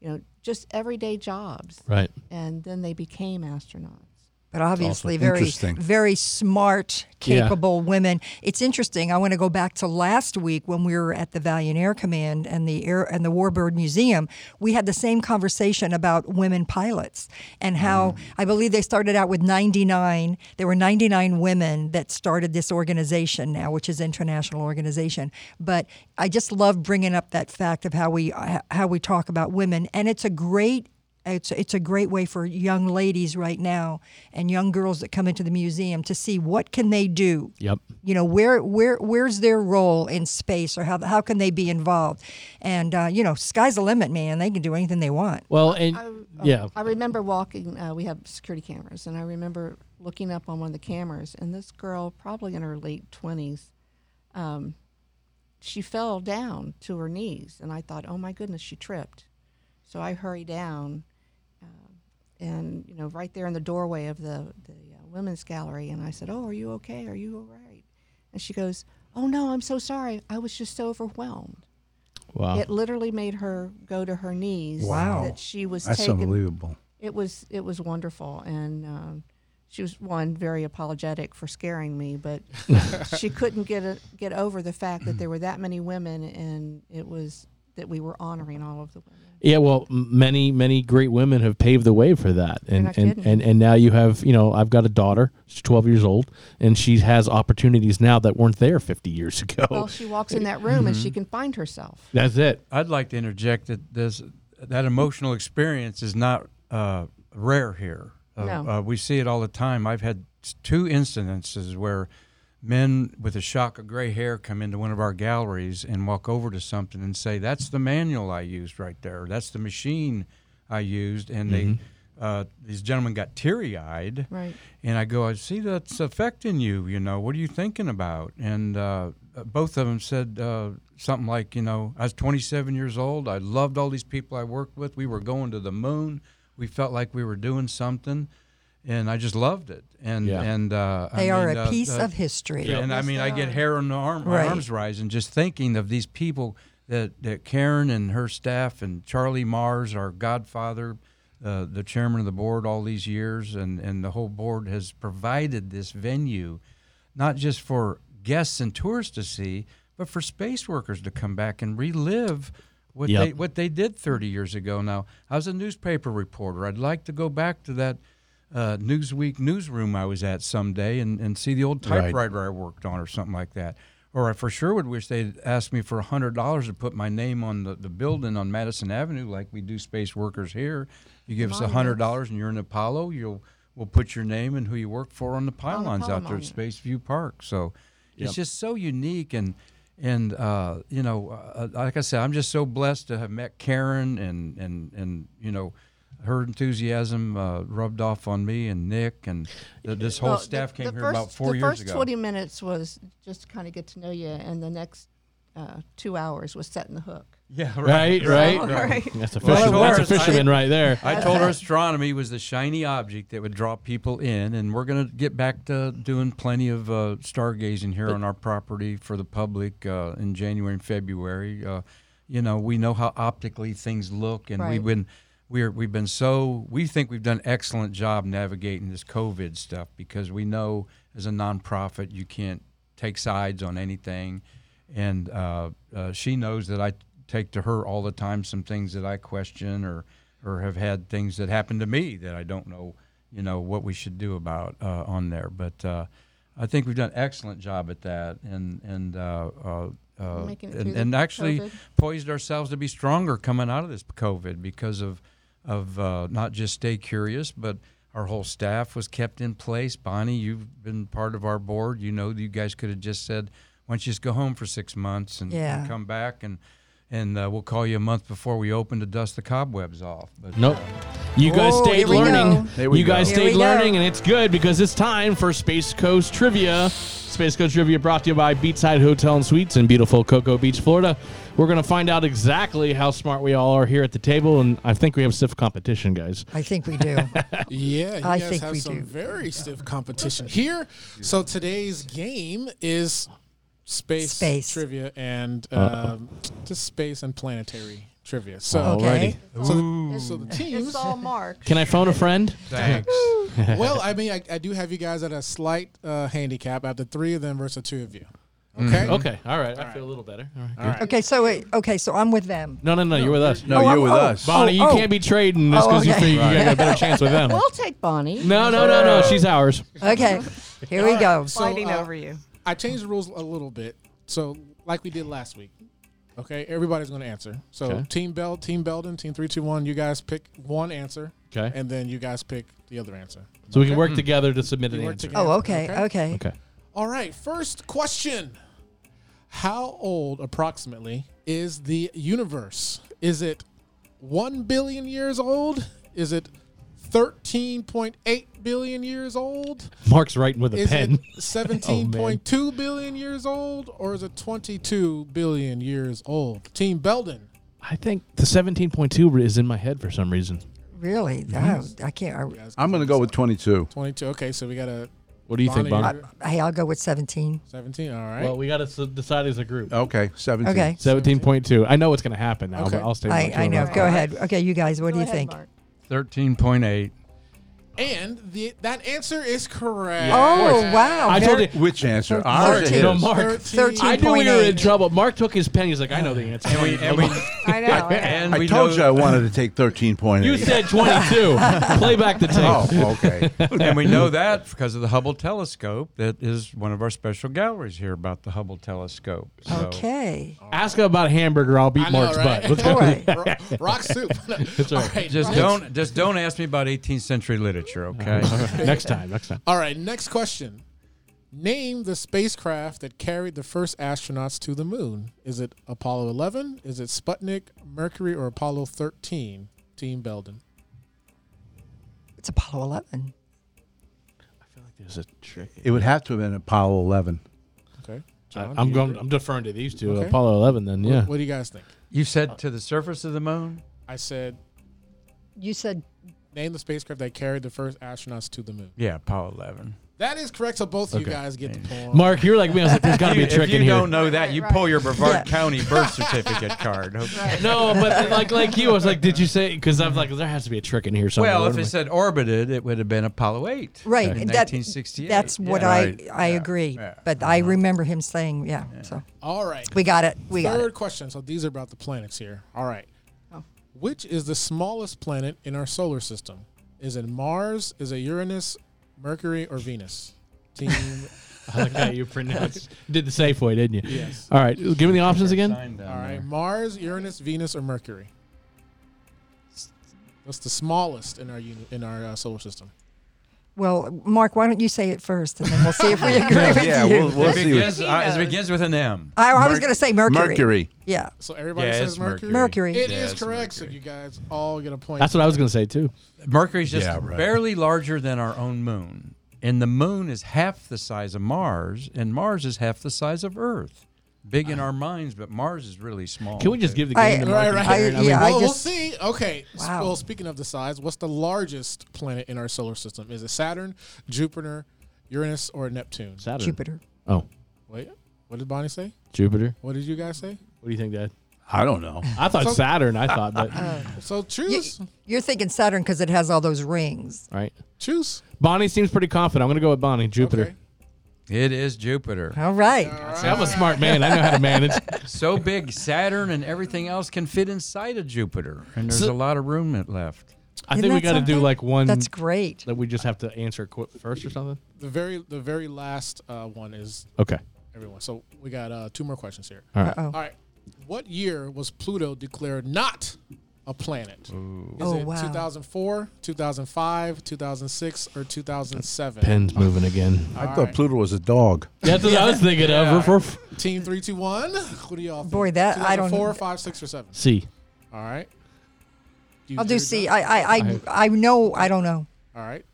you know, just everyday jobs, right. and then they became astronauts. But obviously awesome. very very smart Yeah. capable women. It's interesting. I want to go back to last week when we were at the valiant air command and the air and the warbird museum. We had the same conversation about women pilots and how mm. i believe they started out with 99 there were 99 women that started this organization now which is international organization. But i just love bringing up that fact of how we how we talk about women. And it's a great it's it's a great way for young ladies right now and young girls that come into the museum to see what can they do. Yep. You know where where where's their role in space or how how can they be involved? And uh, you know, sky's the limit, man. They can do anything they want. Well, and I, yeah, I remember walking. Uh, we have security cameras, and I remember looking up on one of the cameras, and this girl, probably in her late twenties, um, she fell down to her knees, and I thought, oh my goodness, she tripped. So I hurried down, and you know, right there in the doorway of the the uh, women's gallery, and I said, oh, are you okay? Are you all right? And she goes, oh no, I'm so sorry. I was just so overwhelmed. wow. It literally made her go to her knees. Wow. That she was That's taken. unbelievable. It was it was wonderful, and um, she was one very apologetic for scaring me, but [laughs] she couldn't get a, get over the fact that there were that many women, and it was that we were honoring all of the women. Yeah, well, many many great women have paved the way for that, and and, and and now you have you know I've got a daughter, she's twelve years old, and she has opportunities now that weren't there fifty years [laughs] ago. Well, she walks in that room and she can find herself. That's it. I'd like to interject that this that emotional experience is not uh, rare here. Uh, No. uh, we see it all the time. I've had two incidences where men with a shock of gray hair come into one of our galleries and walk over to something and say, "That's the manual I used right there. That's the machine I used," and they. Uh, these gentlemen got teary-eyed, Right. and I go, I see that's affecting you. You know, what are you thinking about? And uh, both of them said uh, something like, you know, I was 27 years old. I loved all these people I worked with. We were going to the moon. we felt like we were doing something, and I just loved it. And Yeah. and uh, I They are mean, a uh, piece uh, of history. and I mean, they I get hair on the arm, my Right. arms rising just thinking of these people that, that Karen and her staff and Charlie Mars, our godfather, uh, the chairman of the board all these years, and, and the whole board has provided this venue, not just for guests and tourists to see, but for space workers to come back and relive what Yep. they what they did 30 years ago. Now, I was a newspaper reporter. I'd like to go back to that uh, Newsweek newsroom I was at someday and, and see the old Right. typewriter I worked on or something like that. Or I for sure would wish they'd ask me for hundred dollars to put my name on the, the building on Madison Avenue like we do space workers here. You give us a hundred dollars and you're in Apollo, you'll we'll put your name and who you work for on the pylons out there at. Space View Park. So Yep. it's just so unique and and uh, you know, uh, like I said, I'm just so blessed to have met Karen and and and you know, her enthusiasm uh, rubbed off on me and Nick and th- this whole Well, staff the, came the here first, about four years ago. the first 20 minutes was just to kind of get to know you, and the next uh, two hours was setting the hook. yeah, Right, right. Right. That's a fisherman. of That's a course, I- fisherman right there. I told her astronomy was the shiny object that would draw people in, and we're going to get back to doing plenty of uh, stargazing here on our property for the public uh, in January and February. Uh, you know, we know how optically things look, and we've been we're we've been so we think we've done an excellent job navigating this COVID stuff because we know as a nonprofit you can't take sides on anything, and uh, uh, she knows that I take to her all the time some things that I question or or have had things that happened to me that I don't know, you know, what we should do about uh, on there. But uh, I think we've done an excellent job at that, and and uh, uh, and, and actually COVID. poised ourselves to be stronger coming out of this COVID because of of uh, not just stay curious, but our whole staff was kept in place. Bonnie, you've been part of our board. You know, you guys could have just said, "Why don't you just go home for six months and, and come back and." And uh, we'll call you a month before we open to dust the cobwebs off. But Nope. You guys Oh, stayed learning. go. Here we You guys go. Here stayed learning, go. and it's good because it's time for Space Coast Trivia. Space Coast Trivia brought to you by Beachside Hotel and Suites in beautiful Cocoa Beach, Florida. We're going to find out exactly how smart we all are here at the table, and I think we have stiff competition, guys. I think we do. [laughs] Yeah, you I guys think have we some do. very stiff competition here. So today's game is space, Space. trivia and um, just space and planetary trivia. So, Okay. so, the, so the teams. It's all marked. Can I phone a friend? thanks. well, I mean, I, I do have you guys at a slight uh, handicap after three of them versus two of you. Okay. Okay, all right. I feel a little better. All right. All right. Okay, so wait, okay, so I'm with them. No, no, no, you're with us. No, Oh, you're I'm- with oh, us. Bonnie, you oh. can't be trading this Oh, because you okay. think you got a better [laughs] chance with them. We'll take Bonnie. No, no, no, no. She's ours. Okay, here we go. So, fighting uh, over you. I changed the rules a little bit. So, like we did last week. Okay, everybody's going to answer. So, Okay. Team Bell, Team Belden, Team three, two, one. You guys pick one answer, Okay. and then you guys pick the other answer. So we can work hmm. together to submit an answer. together. Oh, okay, Okay. okay. Okay. All right, first question. How old approximately is the universe? Is it 1 billion years old? Is it 13.8 billion years old? Mark's writing with a Is pen. [laughs] it 17.2 billion years old? Or is it 22 billion years old? Team Belden. I think the 17.2 is in my head for some reason. Really? Mm-hmm. Oh, I can't. You guys- I'm going to go with 22. 22. Okay, so we got a What do you think, Bonnie, Bonnie? you're- I, hey, I'll go with 17. 17. All right. Well, we got to s- decide as a group. Okay, 17. Okay, 17.2. I know what's going to happen now, Okay. but I'll stay I, with I know. two. Go ahead. Okay, you guys, what Go do you ahead, think? Mark. 13.8. and the, that answer is correct. Oh, wow. I told you. Which answer? Thirteen. Ours. No. Mark. 13. I knew we were in trouble. Mark took his pen. He's like, I know the answer. And we, and we, I know. I [laughs] know. and I told know, you I wanted to take 13.8. You said 22. [laughs] Play back the tape. Oh, okay. [laughs] and we know that because of the Hubble telescope. That is one of our special galleries here about the Hubble telescope. So. Okay. Ask him about a hamburger. I'll beat know, Mark's right? butt. Let's go. All right. Rock soup. That's right. All right, Just rock- don't just don't ask me about 18th century literature, [laughs] okay? next time. Next time. All right, next question. Name the spacecraft that carried the first astronauts to the moon. Is it Apollo 11? Is it Sputnik, Mercury, or Apollo 13? Team Belden. It's Apollo 11. I feel like there's a trick. It would have to have been Apollo 11. Okay. I, John, I'm going. agree? I'm deferring to these two. Okay. Apollo 11. Then What- yeah. What, do you guys think? You said to the surface of the moon. I said You said Name the spacecraft that carried the first astronauts to the moon. Yeah, Apollo 11. That is correct. So both of you Okay. guys get the point. Mark, you're like me. I was like, there's got to be a if trick you in here. You don't know that, you Right, pull your Brevard Yeah. County birth certificate card. Okay. [laughs] No, but like like you, I was like, did you say? Because I'm like, there has to be a trick in here somewhere. Well, What if am it I- said orbited, it would have been Apollo 8. Right. In that- 1968. That's what Yeah. I Right. I Yeah. agree. Yeah. Uh-huh. But I remember him saying, yeah. So All right. we got it. We got Third it. question. So these are about the planets here. All right. Which is the smallest planet in our solar system? Is it Mars? Is it Uranus, Mercury, or Venus? Team. [laughs] I like how you pronounced. Did the safe way, didn't you? yes. All right, give me the options again. All right. there. Mars, Uranus, Venus, or Mercury? What's the smallest in our uni- in our uh, solar system? Well, Mark, why don't you say it first, and then we'll see if we [laughs] agree with yeah, you. we'll, we'll It see. begins, uh, it begins with an M. I, I was Merc- going to say Mercury. Mercury. Yeah, So everybody Yeah, says Mercury. Mercury. It Yeah, is it's correct. So you guys all get a point. That's what I was going to say too. Mercury's just Yeah, right. barely larger than our own moon. And the moon is half the size of Mars, and Mars is half the size of Earth. Big in our minds, but Mars is really small. Can we just give the I- game to Right, Mark? right. and Karen? I- yeah, well, we'll just- see. Okay. Wow. Well, speaking of the size, what's the largest planet in our solar system? Is it Saturn, Jupiter, Uranus, or Neptune? Saturn. Jupiter. Oh, Wait, what did Bonnie say? Jupiter. What did you guys say? What do you think, Dad? I don't know. I thought So- Saturn. I thought, but [laughs] uh, So You, choose. you're thinking Saturn because it has all those rings. right. choose. Bonnie seems pretty confident. I'm going to go with Bonnie. Jupiter. Okay. It is Jupiter. All right. See, I'm a smart man. I know how to manage. [laughs] So big, Saturn and everything else can fit inside of Jupiter, and there's So- a lot of room left. I Isn't think we got to do like one That's great. that we just have to answer qu- first or something. The very the very last uh, one is Okay. everyone. So we got uh, two more questions here. All right. Uh-oh. All right. What year was Pluto declared not a planet? Is Oh, it wow. 2004, 2005, 2006, or 2007? Pen's moving again. I All thought right. Pluto was a dog. [laughs] That's what I was thinking Yeah. of. Ruff, ruff. Team three, two, one. What do y'all think? Boy, that- I don't- 2004, five, six, or seven. C. All right. You I'll do agree, C. John? I, I, I, I know. I don't know. All right.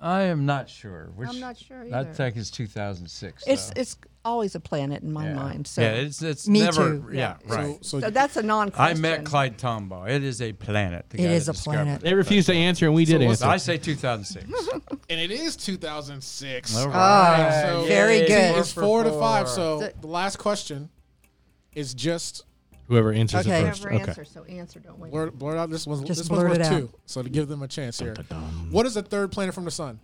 I am not sure. Which, I'm not sure I either. think it's 2006. It's though. it's always a planet in my yeah. mind. So, yeah, it's it's Me never. too. Yeah, right. So, so, so that's a non. I met Clyde Tombaugh. It is a planet. The It guy is a planet. They refused to answer, and we did what's answer. I say 2006. [laughs] and it is 2006. All ah, Oh. So very good. It's for four to five. So The- the last question is just Whoever answers Okay. it Never first. Okay. answer, so answer. Don't wait. blur, blur out. This one's Just this one's blurt worth out. two. So to give them a chance here. What is the third planet from the sun?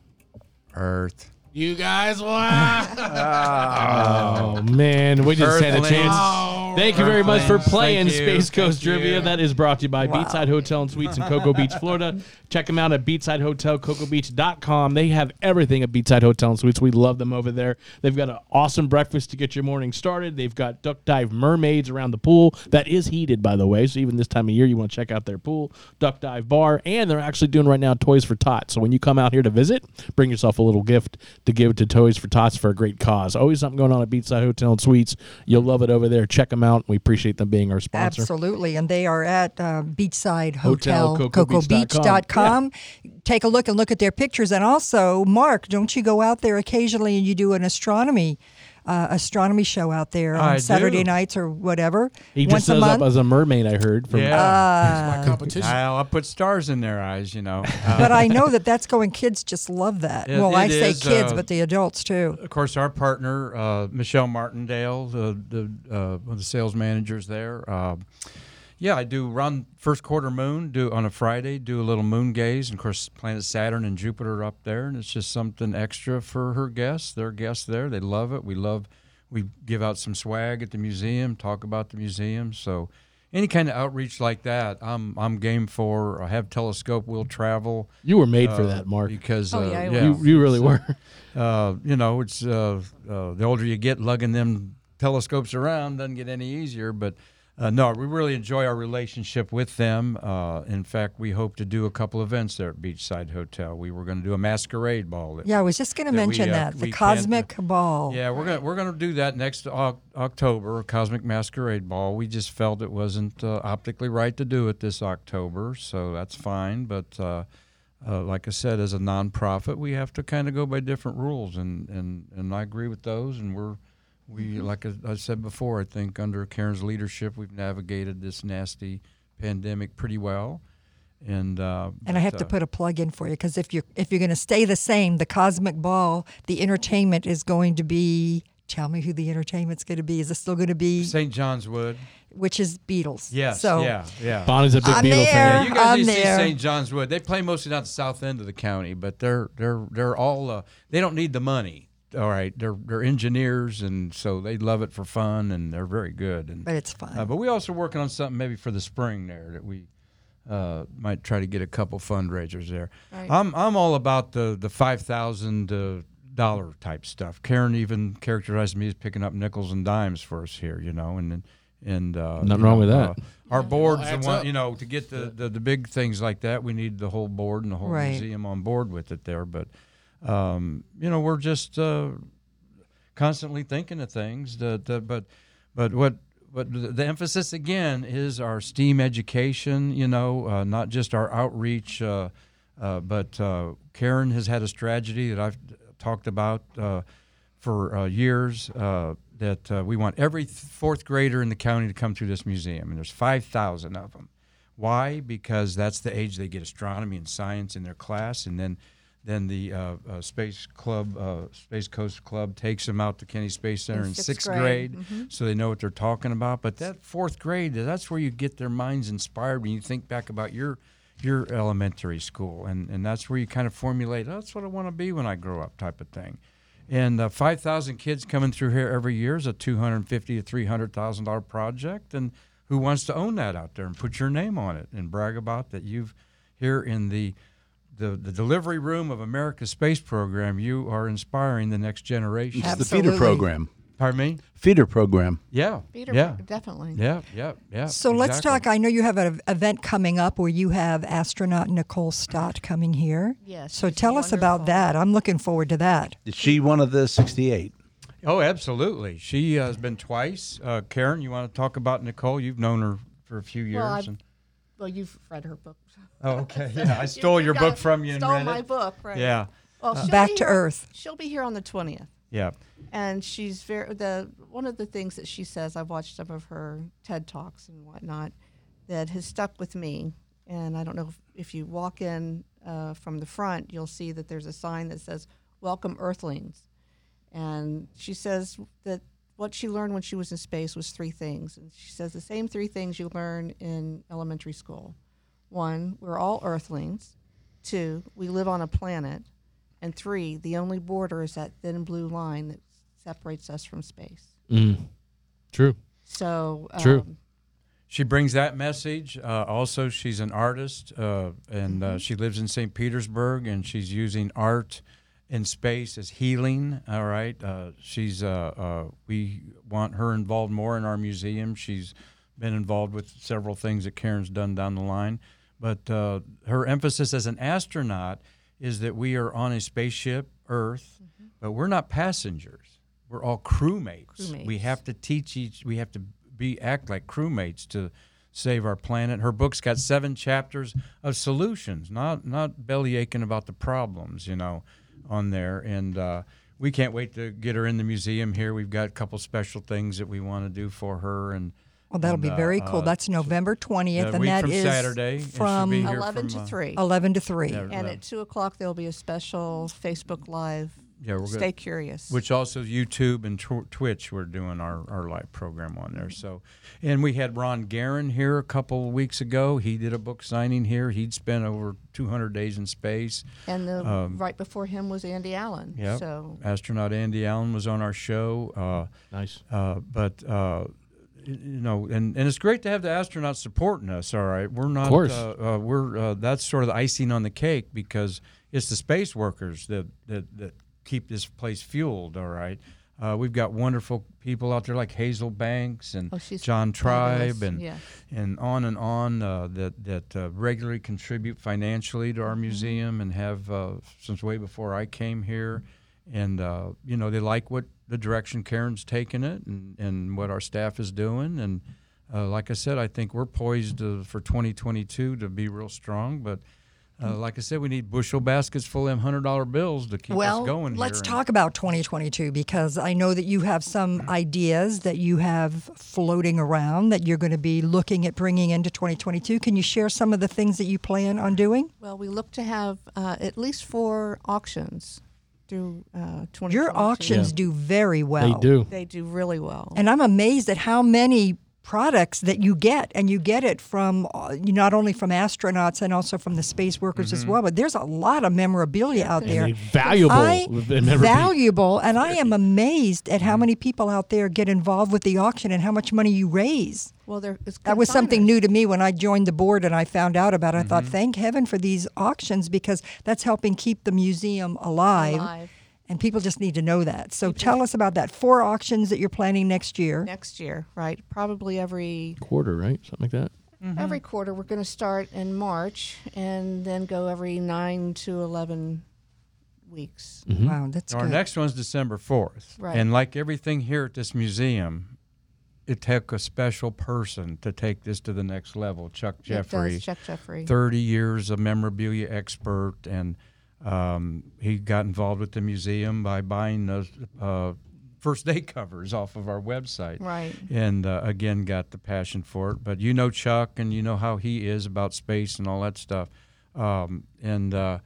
Earth. You guys won. Oh man, we just had a Earthlings. chance. Oh. Thank you very much for Earthlings. playing Thank you. Space Coast Thank Trivia. you. That is brought to you by Wow. Beachside Hotel and Suites in Cocoa Beach, Florida. Check them out at Beachside Hotel, CocoaBeach.com. They have everything at Beachside Hotel and Suites. We love them over there. They've got an awesome breakfast to get your morning started. They've got duck dive mermaids around the pool that is heated, by the way. So even this time of year, you want to check out their pool, duck dive bar, and they're actually doing right now Toys for Tots. So when you come out here to visit, bring yourself a little gift to give to Toys for Tots for a great cause. Always something going on at Beachside Hotel and Suites. You'll love it over there. Check them out. We appreciate them being our sponsor. Absolutely. And they are at uh, Beachside Hotel, Hotel, cocobeach.com. cocobeach.com. Take a look and look at their pictures. And also, Mark, don't you go out there occasionally and you do an astronomy uh, astronomy show out there on I Saturday do. nights or whatever? He once just a shows up month? as a mermaid, I heard. From Yeah. Uh, My competition. I'll, I'll put stars in their eyes, you know. Uh, [laughs] but I know that that's going. Kids just love that. It- well, I say is, kids, uh, but the adults too. of course, our partner, uh, Michelle Martindale, the, the uh, one of the sales managers there. Yeah, I do run first quarter moon. Do on a Friday, do a little moon gaze, and of course, planet Saturn and Jupiter are up there, and it's just something extra for her guests. Their guests there, they love it. We love. We give out some swag at the museum, talk about the museum. So, any kind of outreach like that, I'm I'm game for. I have telescope. We'll travel. You were made for uh, that, Mark. Because Oh, uh, yeah, I yeah, You, you really were. uh, you know, it's uh, uh, the older you get, lugging them telescopes around doesn't get any easier. But uh, no, we really enjoy our relationship with them. Uh, in fact, we hope to do a couple events there at Beachside Hotel. We were going to do a masquerade ball. that- Yeah, I was just going to that we, mention uh, that the Cosmic Ball. Yeah, we're gonna we're gonna do that next Oc- October, Cosmic Masquerade Ball. We just felt it wasn't uh, optically right to do it this October, so that's fine. But uh, uh, like I said, as a nonprofit, we have to kind of go by different rules, and, and, and I agree with those. And we're we like I, I said before, I think under Karen's leadership, we've navigated this nasty pandemic pretty well. And uh, And I have but, to uh, put a plug in for you because if you're if you're going to stay the same, the Cosmic Ball, the entertainment is going to be. Tell me who the entertainment's going to be. Is it still going to be? St. John's Wood. Which is Beatles. Yes. So yeah. Yeah. Bonnie's a big I'm Beatle there. Yeah, fan. you guys I'm need to see. St. John's Wood. They play mostly down the south end of the county, but they're they're they're all uh, they don't need the money. All right, they're they're engineers, and so they love it for fun, and they're very good. And but it's fun. uh, but we also working on something maybe for the spring there that we uh, might try to get a couple fundraisers there. Right. I'm I'm all about the the five thousand uh, dollar type stuff. Karen even characterized me as picking up nickels and dimes for us here, you know, and and uh, Nothing wrong know, with that. uh, our board's the adds one, you know, to get the, the the big things like that, we need the whole board and the whole Right. museum on board with it there. But um, you know, we're just uh, constantly thinking of things that, that but but what but the emphasis again is our STEAM education. You know, uh, not just our outreach. Uh, uh, but uh, Karen has had a strategy that I've talked about uh, for years. That we want every fourth grader in the county to come through this museum, and there's five thousand of them. Why? Because that's the age they get astronomy and science in their class, and then then the uh, uh, Space Club, uh, Space Coast Club, takes them out to Kennedy Space Center in, In sixth sixth grade. grade, so they know what they're talking about. But that fourth grade, that's where you get their minds inspired when you think back about your your elementary school, and and that's where you kind of formulate. Oh, that's what I want to be when I grow up, type of thing. And uh, five thousand kids coming through here every year is a two hundred fifty to three hundred thousand dollar project, and who wants to own that out there and put your name on it and brag about that you've here in the the, the delivery room of America's space program, you are inspiring the next generation. It's the feeder program. Pardon me? Feeder program. Yeah. Feeder yeah. definitely. Yeah. Yeah. Yeah. so let's talk. I know you have an event coming up where you have astronaut Nicole Stott coming here. Yes, So she's tell us about that. I'm looking forward to that. Is she one of the 68? Oh, absolutely. She uh, has been twice. Uh, Karen, you want to talk about Nicole? You've known her for a few years. Well, I've- and- Well, you've read her book. oh, [laughs] okay. Yeah, I stole You your book from you and Stole read my it. book, right? Yeah. Well, she'll Back to here- Earth. She'll be here on the twentieth, Yeah. and she's very the one of the things that she says. I've watched some of her TED talks and whatnot that has stuck with me. And I don't know if, if you walk in uh, from the front, you'll see that there's a sign that says "Welcome Earthlings," and she says that what she learned when she was in space was three things. And she says the same three things you learn in elementary school. One, we're all Earthlings. Two, we live on a planet. And three, the only border is that thin blue line that separates us from space. Mm. True. So, True. um, She brings that message. Uh, also, she's an artist, uh, and uh, she lives in St. Petersburg, and she's using art in space is healing. All right, uh, she's. Uh, uh, we want her involved more in our museum. She's been involved with several things that Karen's done down the line, but uh, her emphasis as an astronaut is that we are on a spaceship, Earth, but we're not passengers. We're all crewmates. We have to teach each. We have to be act like crewmates to save our planet. Her book's got seven chapters of solutions, not not belly aching about the problems, you know, on there. And uh, we can't wait to get her in the museum here. We've got a couple special things that we want to do for her, and Well, that'll and, be uh, very cool. uh, That's November 20th, and week that from is Saturday, and she'll from be here eleven from, to uh, three. 11 to 3. Yeah. and uh, at two o'clock there'll be a special Facebook Live. Yeah, we're Stay good. curious. Which also YouTube and tw- Twitch, we're doing our, our live program on there. So, and we had Ron Garan here a couple weeks ago. He did a book signing here. He'd spent over 200 days in space. and the um, right before him was Andy Allen. Yep. So Astronaut Andy Allen was on our show. Uh, Nice. uh, but uh, you know, and, and it's great to have the astronauts supporting us. All right, we're not. Of course. Uh, uh, we're uh, that's sort of the icing on the cake because it's the space workers that that, that keep this place fueled. All right. Uh, we've got wonderful people out there like Hazel Banks and Oh, John Tribe and Yeah. and on and on uh, that that uh, regularly contribute financially to Mm-hmm. our museum and have uh, since way before I came here, and uh, you know they like what the direction Karen's taking it and, and what our staff is doing and. Uh, like I said, I think we're poised uh, for 2022 to be real strong, but uh, like I said, we need bushel baskets full of hundred dollar bills to keep well, us going. Well, let's here. talk about 2022 because I know that you have some ideas that you have floating around that you're going to be looking at bringing into 2022. Can you share some of the things that you plan on doing? Well, we look to have uh, at least four auctions through uh, 2022. Your auctions do very well. They do. They do really well. And I'm amazed at how many products that you get and you get it from uh, not only from astronauts and also from the space workers Mm-hmm. as well but there's a lot of memorabilia out there valuable. I, memorabilia. valuable and i am amazed at how many people out there get involved with the auction and how much money you raise well, there that was something new to me when I joined the board and I found out about it. I Mm-hmm. thought, thank heaven for these auctions because that's helping keep the museum alive. Alive. And people just need to know that. So tell us about that. Four auctions that you're planning next year. next year, right? Probably every quarter, right? Something like that. Mm-hmm. every quarter. We're going to start in March and then go every nine to eleven weeks. Mm-hmm. Wow, that's Our good. next one's December 4th. Right. And like everything here at this museum, it took a special person to take this to the next level. Chuck It Jeffrey, does, Chuck Jeffrey. 30 years of memorabilia expert, and um, he got involved with the museum by buying those uh, first day [laughs] covers off of our website. Right. And uh, again, got the passion for it. But you know Chuck, and you know how he is about space and all that stuff. Um, and uh,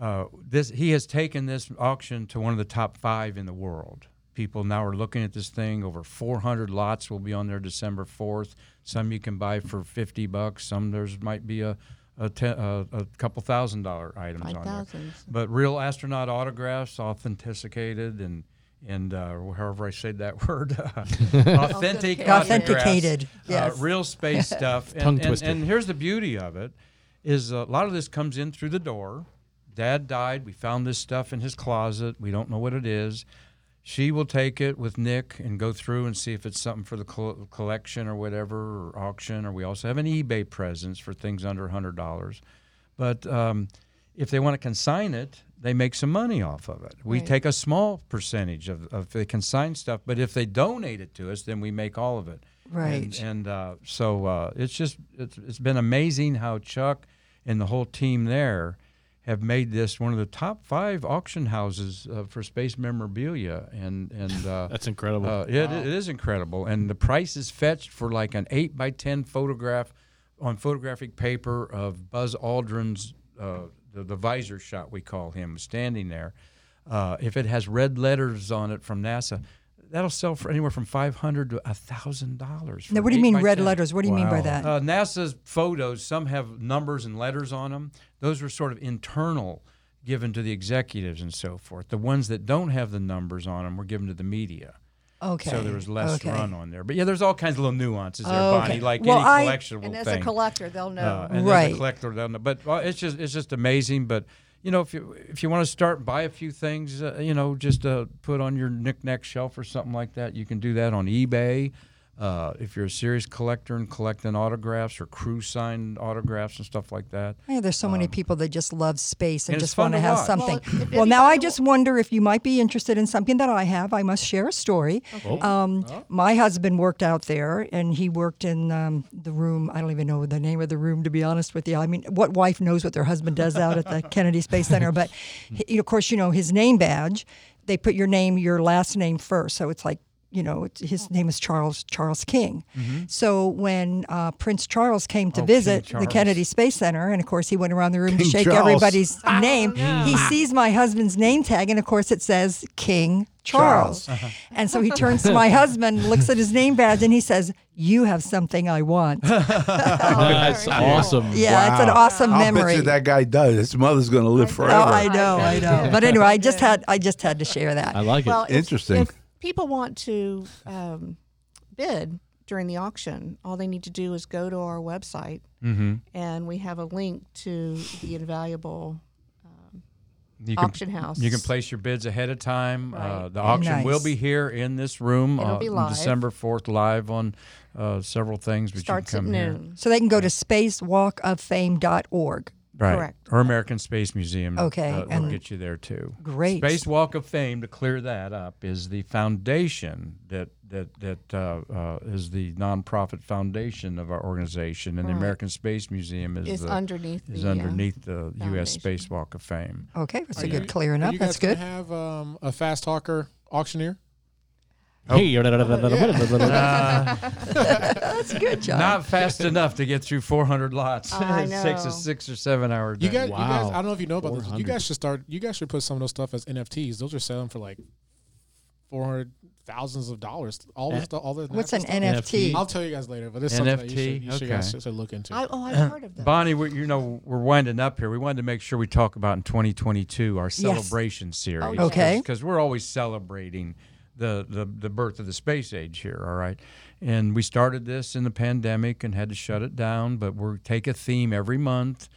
uh, this he has taken this auction to one of the top five in the world. People now are looking at this thing. Over 400 lots will be on there December 4th. Some you can buy for 50 bucks. Some there's might be a a, te- a, a couple thousand dollar items Five on there. But real astronaut autographs, authenticated and and uh, however I said that [laughs] word, [laughs] authentic Authenticated. Authenticated, yes. uh, real space [laughs] stuff. Tongue and, and, twister. and here's the beauty of it: is a lot of this comes in through the door. Dad died. We found this stuff in his closet. We don't know what it is. She will take it with Nick and go through and see if it's something for the col- collection or whatever, or auction. Or we also have an eBay presence for things under hundred dollars. But um, if they want to consign it, they make some money off of it. We Right. take a small percentage of, of the consigned stuff, but if they donate it to us, then we make all of it. Right. And, and uh, so uh, it's just it's, it's been amazing how Chuck and the whole team there have made this one of the top five auction houses uh, for space memorabilia, and and [laughs] uh, That's incredible. uh, it, it is incredible, and the price is fetched for like an eight by ten photograph on photographic paper of Buzz Aldrin's uh, the, the visor shot we call him standing there. Uh, if it has red letters on it from NASA, that'll sell for anywhere from five hundred to thousand dollars. Now, what do you mean red letters? What do you mean by that? Uh, NASA's photos, some have numbers and letters on them. Those are sort of internal, given to the executives and so forth. The ones that don't have the numbers on them were given to the media. okay. So there was less okay. run on there. But yeah, there's all kinds of little nuances there, Oh, Bonnie, okay. like Well, I- any collectible And as thing. a collector, they'll know. Uh, and Right. as a collector, they'll know. But well, it's just it's just amazing. But you know, if you if you want to start buy a few things, uh, you know, just uh, put on your knickknack shelf or something like that, you can do that on eBay. Uh, if you're a serious collector and collecting autographs or crew signed autographs and stuff like that, Yeah, there's so many people that just love space and, and just want to to have watch. something. Well, if Well, now I just wonder if you might be interested in something that I have. I must share a story. Um, My husband worked out there, and he worked in um, the room. I don't even know the name of the room, to be honest with you. I mean, what wife knows what their husband does out at the [laughs] Kennedy Space Center? But he, of course, you know his name badge. They put your name, your last name first, so it's like you know, his name is Charles Charles King. So when uh, Prince Charles came to Mm-hmm. Oh, visit the Kennedy Space Center, and of course he went around the room to shake Charles. everybody's name, he sees my husband's name tag, and of course it says King Charles. And so he turns to my [laughs] husband, looks at his name badge, and he says, "You have something I want." [laughs] [laughs] yeah, That's awesome. Yeah, it's an awesome I'll memory. bet you that guy does. His mother's going to live Oh, forever. I know, I know. But anyway, I just had I just had to share that. I like it. Well, if- Interesting. If, people want to um, bid during the auction, all they need to do is go to our website, Mm-hmm. and we have a link to the invaluable you can, auction house. You can place your bids ahead of time. Uh, the auction will be here in this room uh, on. December 4th, live on uh, several things. But starts you at can come here. noon. So they can go to spacewalkoffame.org. Right. Correct. Or American Space Museum. Okay, Uh, will and- get you there too. Great. Space Walk of Fame, to clear that up, is the foundation that that that uh, uh, is the nonprofit foundation of our organization, and the American Space Museum is Is the, underneath is the, uh, underneath the U.S. foundation. Space Walk of Fame. Okay, that's Are a good you- clearing are up. you That's good. gonna Have um, a fast talker auctioneer. Hey, That's good, John. Not fast enough to get through 400 lots. Oh, I [laughs] It takes a six or seven hour day. You guys, you guys, I don't know if you know about this. You 400. guys should start. You guys should put some of those stuff as NFTs. Those are selling for like four hundred thousands of dollars. All this, all the What's an stuff. NFT? I'll tell you guys later, but it's something that you should, NFT? you should, guys Okay. should look into. I, oh, I've heard of that. Bonnie, we, you know, we're winding up here. We wanted to make sure we talk about in 2022 our celebration series. Oh. Okay. Because we're always celebrating the, the, the birth of the space age here, all right? And we started this in the pandemic and had to shut it down, but we're take a theme every month.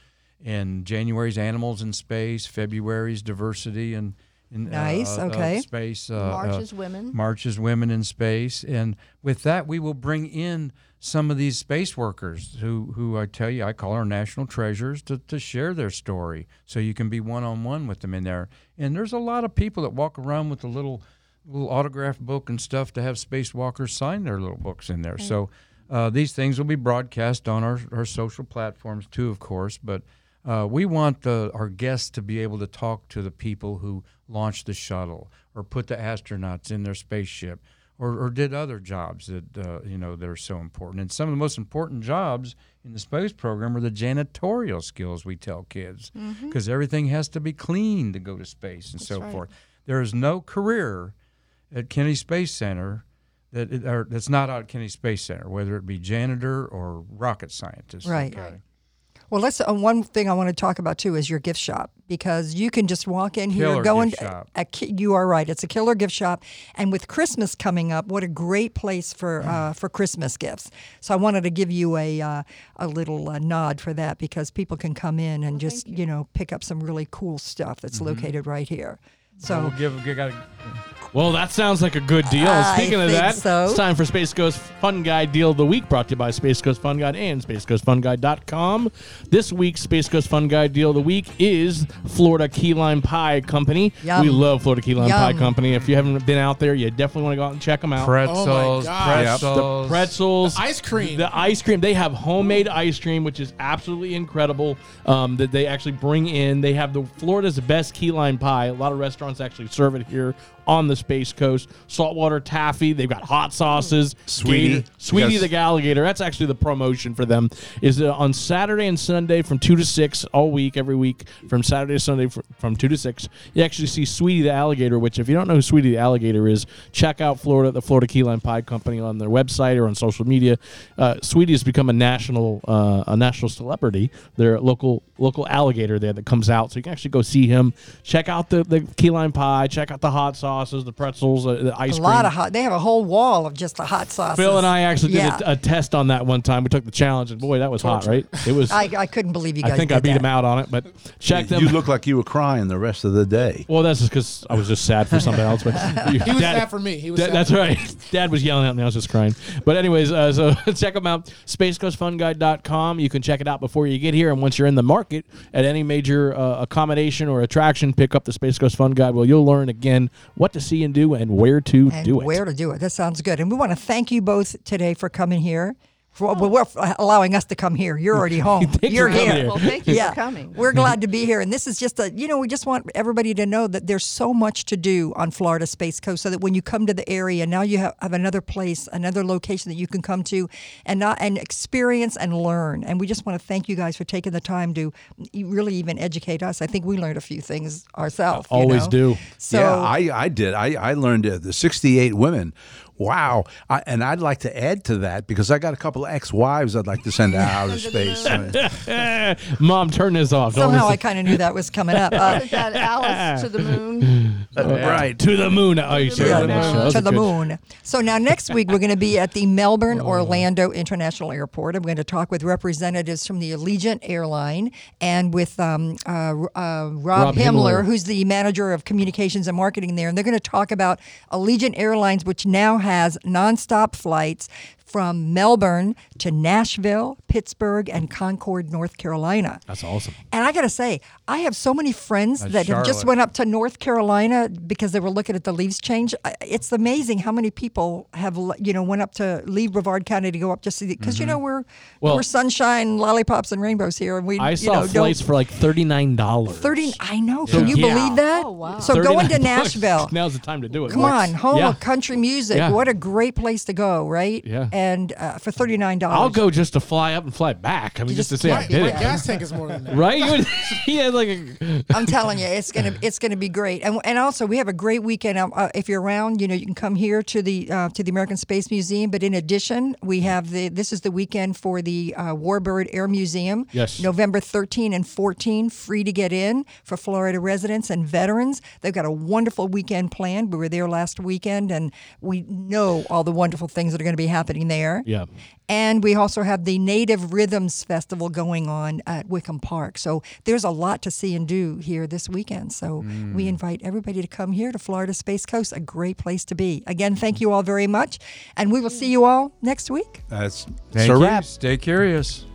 And January's animals in space, February's diversity and in, uh, Nice, uh, uh, okay. space. Uh, March uh, is women. Marches Women in Space. And with that, we will bring in some of these space workers who, who I tell you, I call our national treasures to, to share their story so you can be one on one with them in there. And there's a lot of people that walk around with a little little autograph book and stuff to have spacewalkers sign their little books in there. So uh, these things will be broadcast on our, our social platforms too, of course. But uh, we want the, our guests to be able to talk to the people who launched the shuttle or put the astronauts in their spaceship or, or did other jobs that uh, you know that are so important. And some of the most important jobs in the space program are the janitorial skills we tell kids because everything has to be clean to go to space and so right. forth. There is no career at Kennedy Space Center that it, or that's not out at Kennedy Space Center, whether it be janitor or rocket scientist. Right. Okay. Well, let's. Uh, one thing I want to talk about too is your gift shop because you can just walk in here, Killer go in. gift shop. A, ki- you are right. It's a killer gift shop, and with Christmas coming up, what a great place for uh, for Christmas gifts. So I wanted to give you a uh, a little uh, nod for that because people can come in and just you. know pick up some really cool stuff that's Mm-hmm. located right here. So So we'll give, we got Well, that sounds like a good deal. I Speaking of think that, so. it's time for Space Coast Fun Guide Deal of the Week, brought to you by Space Coast Fun Guide and SpaceCoastFunGuide.com. This week's Space Coast Fun Guide Deal of the Week is Florida Key Lime Pie Company. Yum. We love Florida Key Lime Pie Yum. Company. If you haven't been out there, you definitely want to go out and check them out. pretzels, gosh. pretzels, pretzels, The ice cream. the ice cream. They have homemade ice cream, which is absolutely incredible. Um, that they actually bring in. They have the Florida's best key lime pie. A lot of restaurants actually serve it here on the Space Coast. Saltwater taffy. They've got hot sauces. Sweetie. Gator- Sweetie Yes. the alligator. That's actually the promotion for them. Is uh, on Saturday and Sunday from two to six all week, every week from Saturday to Sunday fr- from two to six. You actually see Sweetie the alligator. Which, if you don't know who Sweetie the alligator is, check out Florida, the Florida Key Lime Pie Company on their website or on social media. Uh, Sweetie has become a national uh, a national celebrity. They're a local local alligator there that comes out, so you can actually go see him. Check out the the key lime pie. Check out the hot sauces, the pretzels, uh, the ice cream. a lot of hot. They have a whole wall of just the hot sauces. Phil and I actually yeah. did a, a test on that one time. We took the challenge, and boy, that was hot, right? It was. I, I couldn't believe you guys. I think did I beat that. him out on it, but check them. You look like you were crying the rest of the day. well, that's just because I was just sad for something else. But [laughs] he was sad for me. He was Dad- sad that's for right. [laughs] Dad was yelling at me. I was just crying. But anyways, uh, so [laughs] check them out. SpaceCoastFunGuide.com. You can check it out before you get here, and once you're in the market at any major uh, accommodation or attraction, pick up the Space Coast Fun Guide. Well, you'll learn again what to see and do and where to and do it. where to do it. That sounds good. And we want to thank you both today for coming here. For, well, we're allowing us to come here. You're already [laughs] home. Thanks You're here. here. Well, thank you yeah, for coming. We're glad to be here. And this is just a, you know, we just want everybody to know that there's so much to do on Florida Space Coast so that when you come to the area, now you have, have another place, another location that you can come to and not and experience and learn. And we just want to thank you guys for taking the time to really even educate us. I think we learned a few things ourselves. you Always know? do. So yeah, I, I did. I, I learned uh, the 68 women. Wow. I, and I'd like to add to that because I got a couple of ex wives I'd like to send to [laughs] outer space. [laughs] [laughs] Mom, turn this off. Don't somehow I kind of knew that was coming up. Uh, that Alice to the moon? right to the moon. Oh, you said Yeah, that in the show. That was to the moon. So now next week we're going to be at the Melbourne Orlando International Airport. I'm going to talk with representatives from the Allegiant Airline and with um, uh, uh, Rob, Rob Himmler, Himmler. who's the manager of communications and marketing there. And they're going to talk about Allegiant Airlines, which now has nonstop flights from Melbourne to Nashville, Pittsburgh, and Concord, North Carolina. That's awesome. And I got to say, I have so many friends That's that have just went up to North Carolina because they were looking at the leaves change. It's amazing how many people have, you know, went up to leave Brevard County to go up just to because you know mm-hmm. we're Well- we're sunshine, lollipops, and rainbows here, and we I you saw know, don't- flights for like thirty nine dollars. Thirty. I know. Can you Yeah. believe that? Oh, wow. So going to [laughs] Nashville. Now's the time to do it. Come on, home Yeah. of country music. Yeah. What a great place to go, right? Yeah. And uh, for thirty nine dollars, I'll go just to fly up and fly back. I mean, just, just to say I My, did my it. gas tank is more than that. Right? You would- [laughs] he had like a. [laughs] I'm telling you, it's gonna it's gonna be great. And and also we have a great weekend. Uh, if you're around, you know, you can come here to the uh, to the American Space Museum. But in addition, we have the this is the weekend for the uh, Warbird Air Museum. Yes. November 13 and 14, free to get in for Florida residents and veterans. They've got a wonderful weekend planned. We were there last weekend, and we know all the wonderful things that are going to be happening there. Yeah. And we also have the Native Rhythms Festival going on at Wickham Park. So there's a lot to see and do here this weekend. So mm. we invite everybody to come here to Florida Space Coast, a great place to be. Again, thank you all very much. And we will see you all next week. That's Thank it's a you. wrap. Stay curious.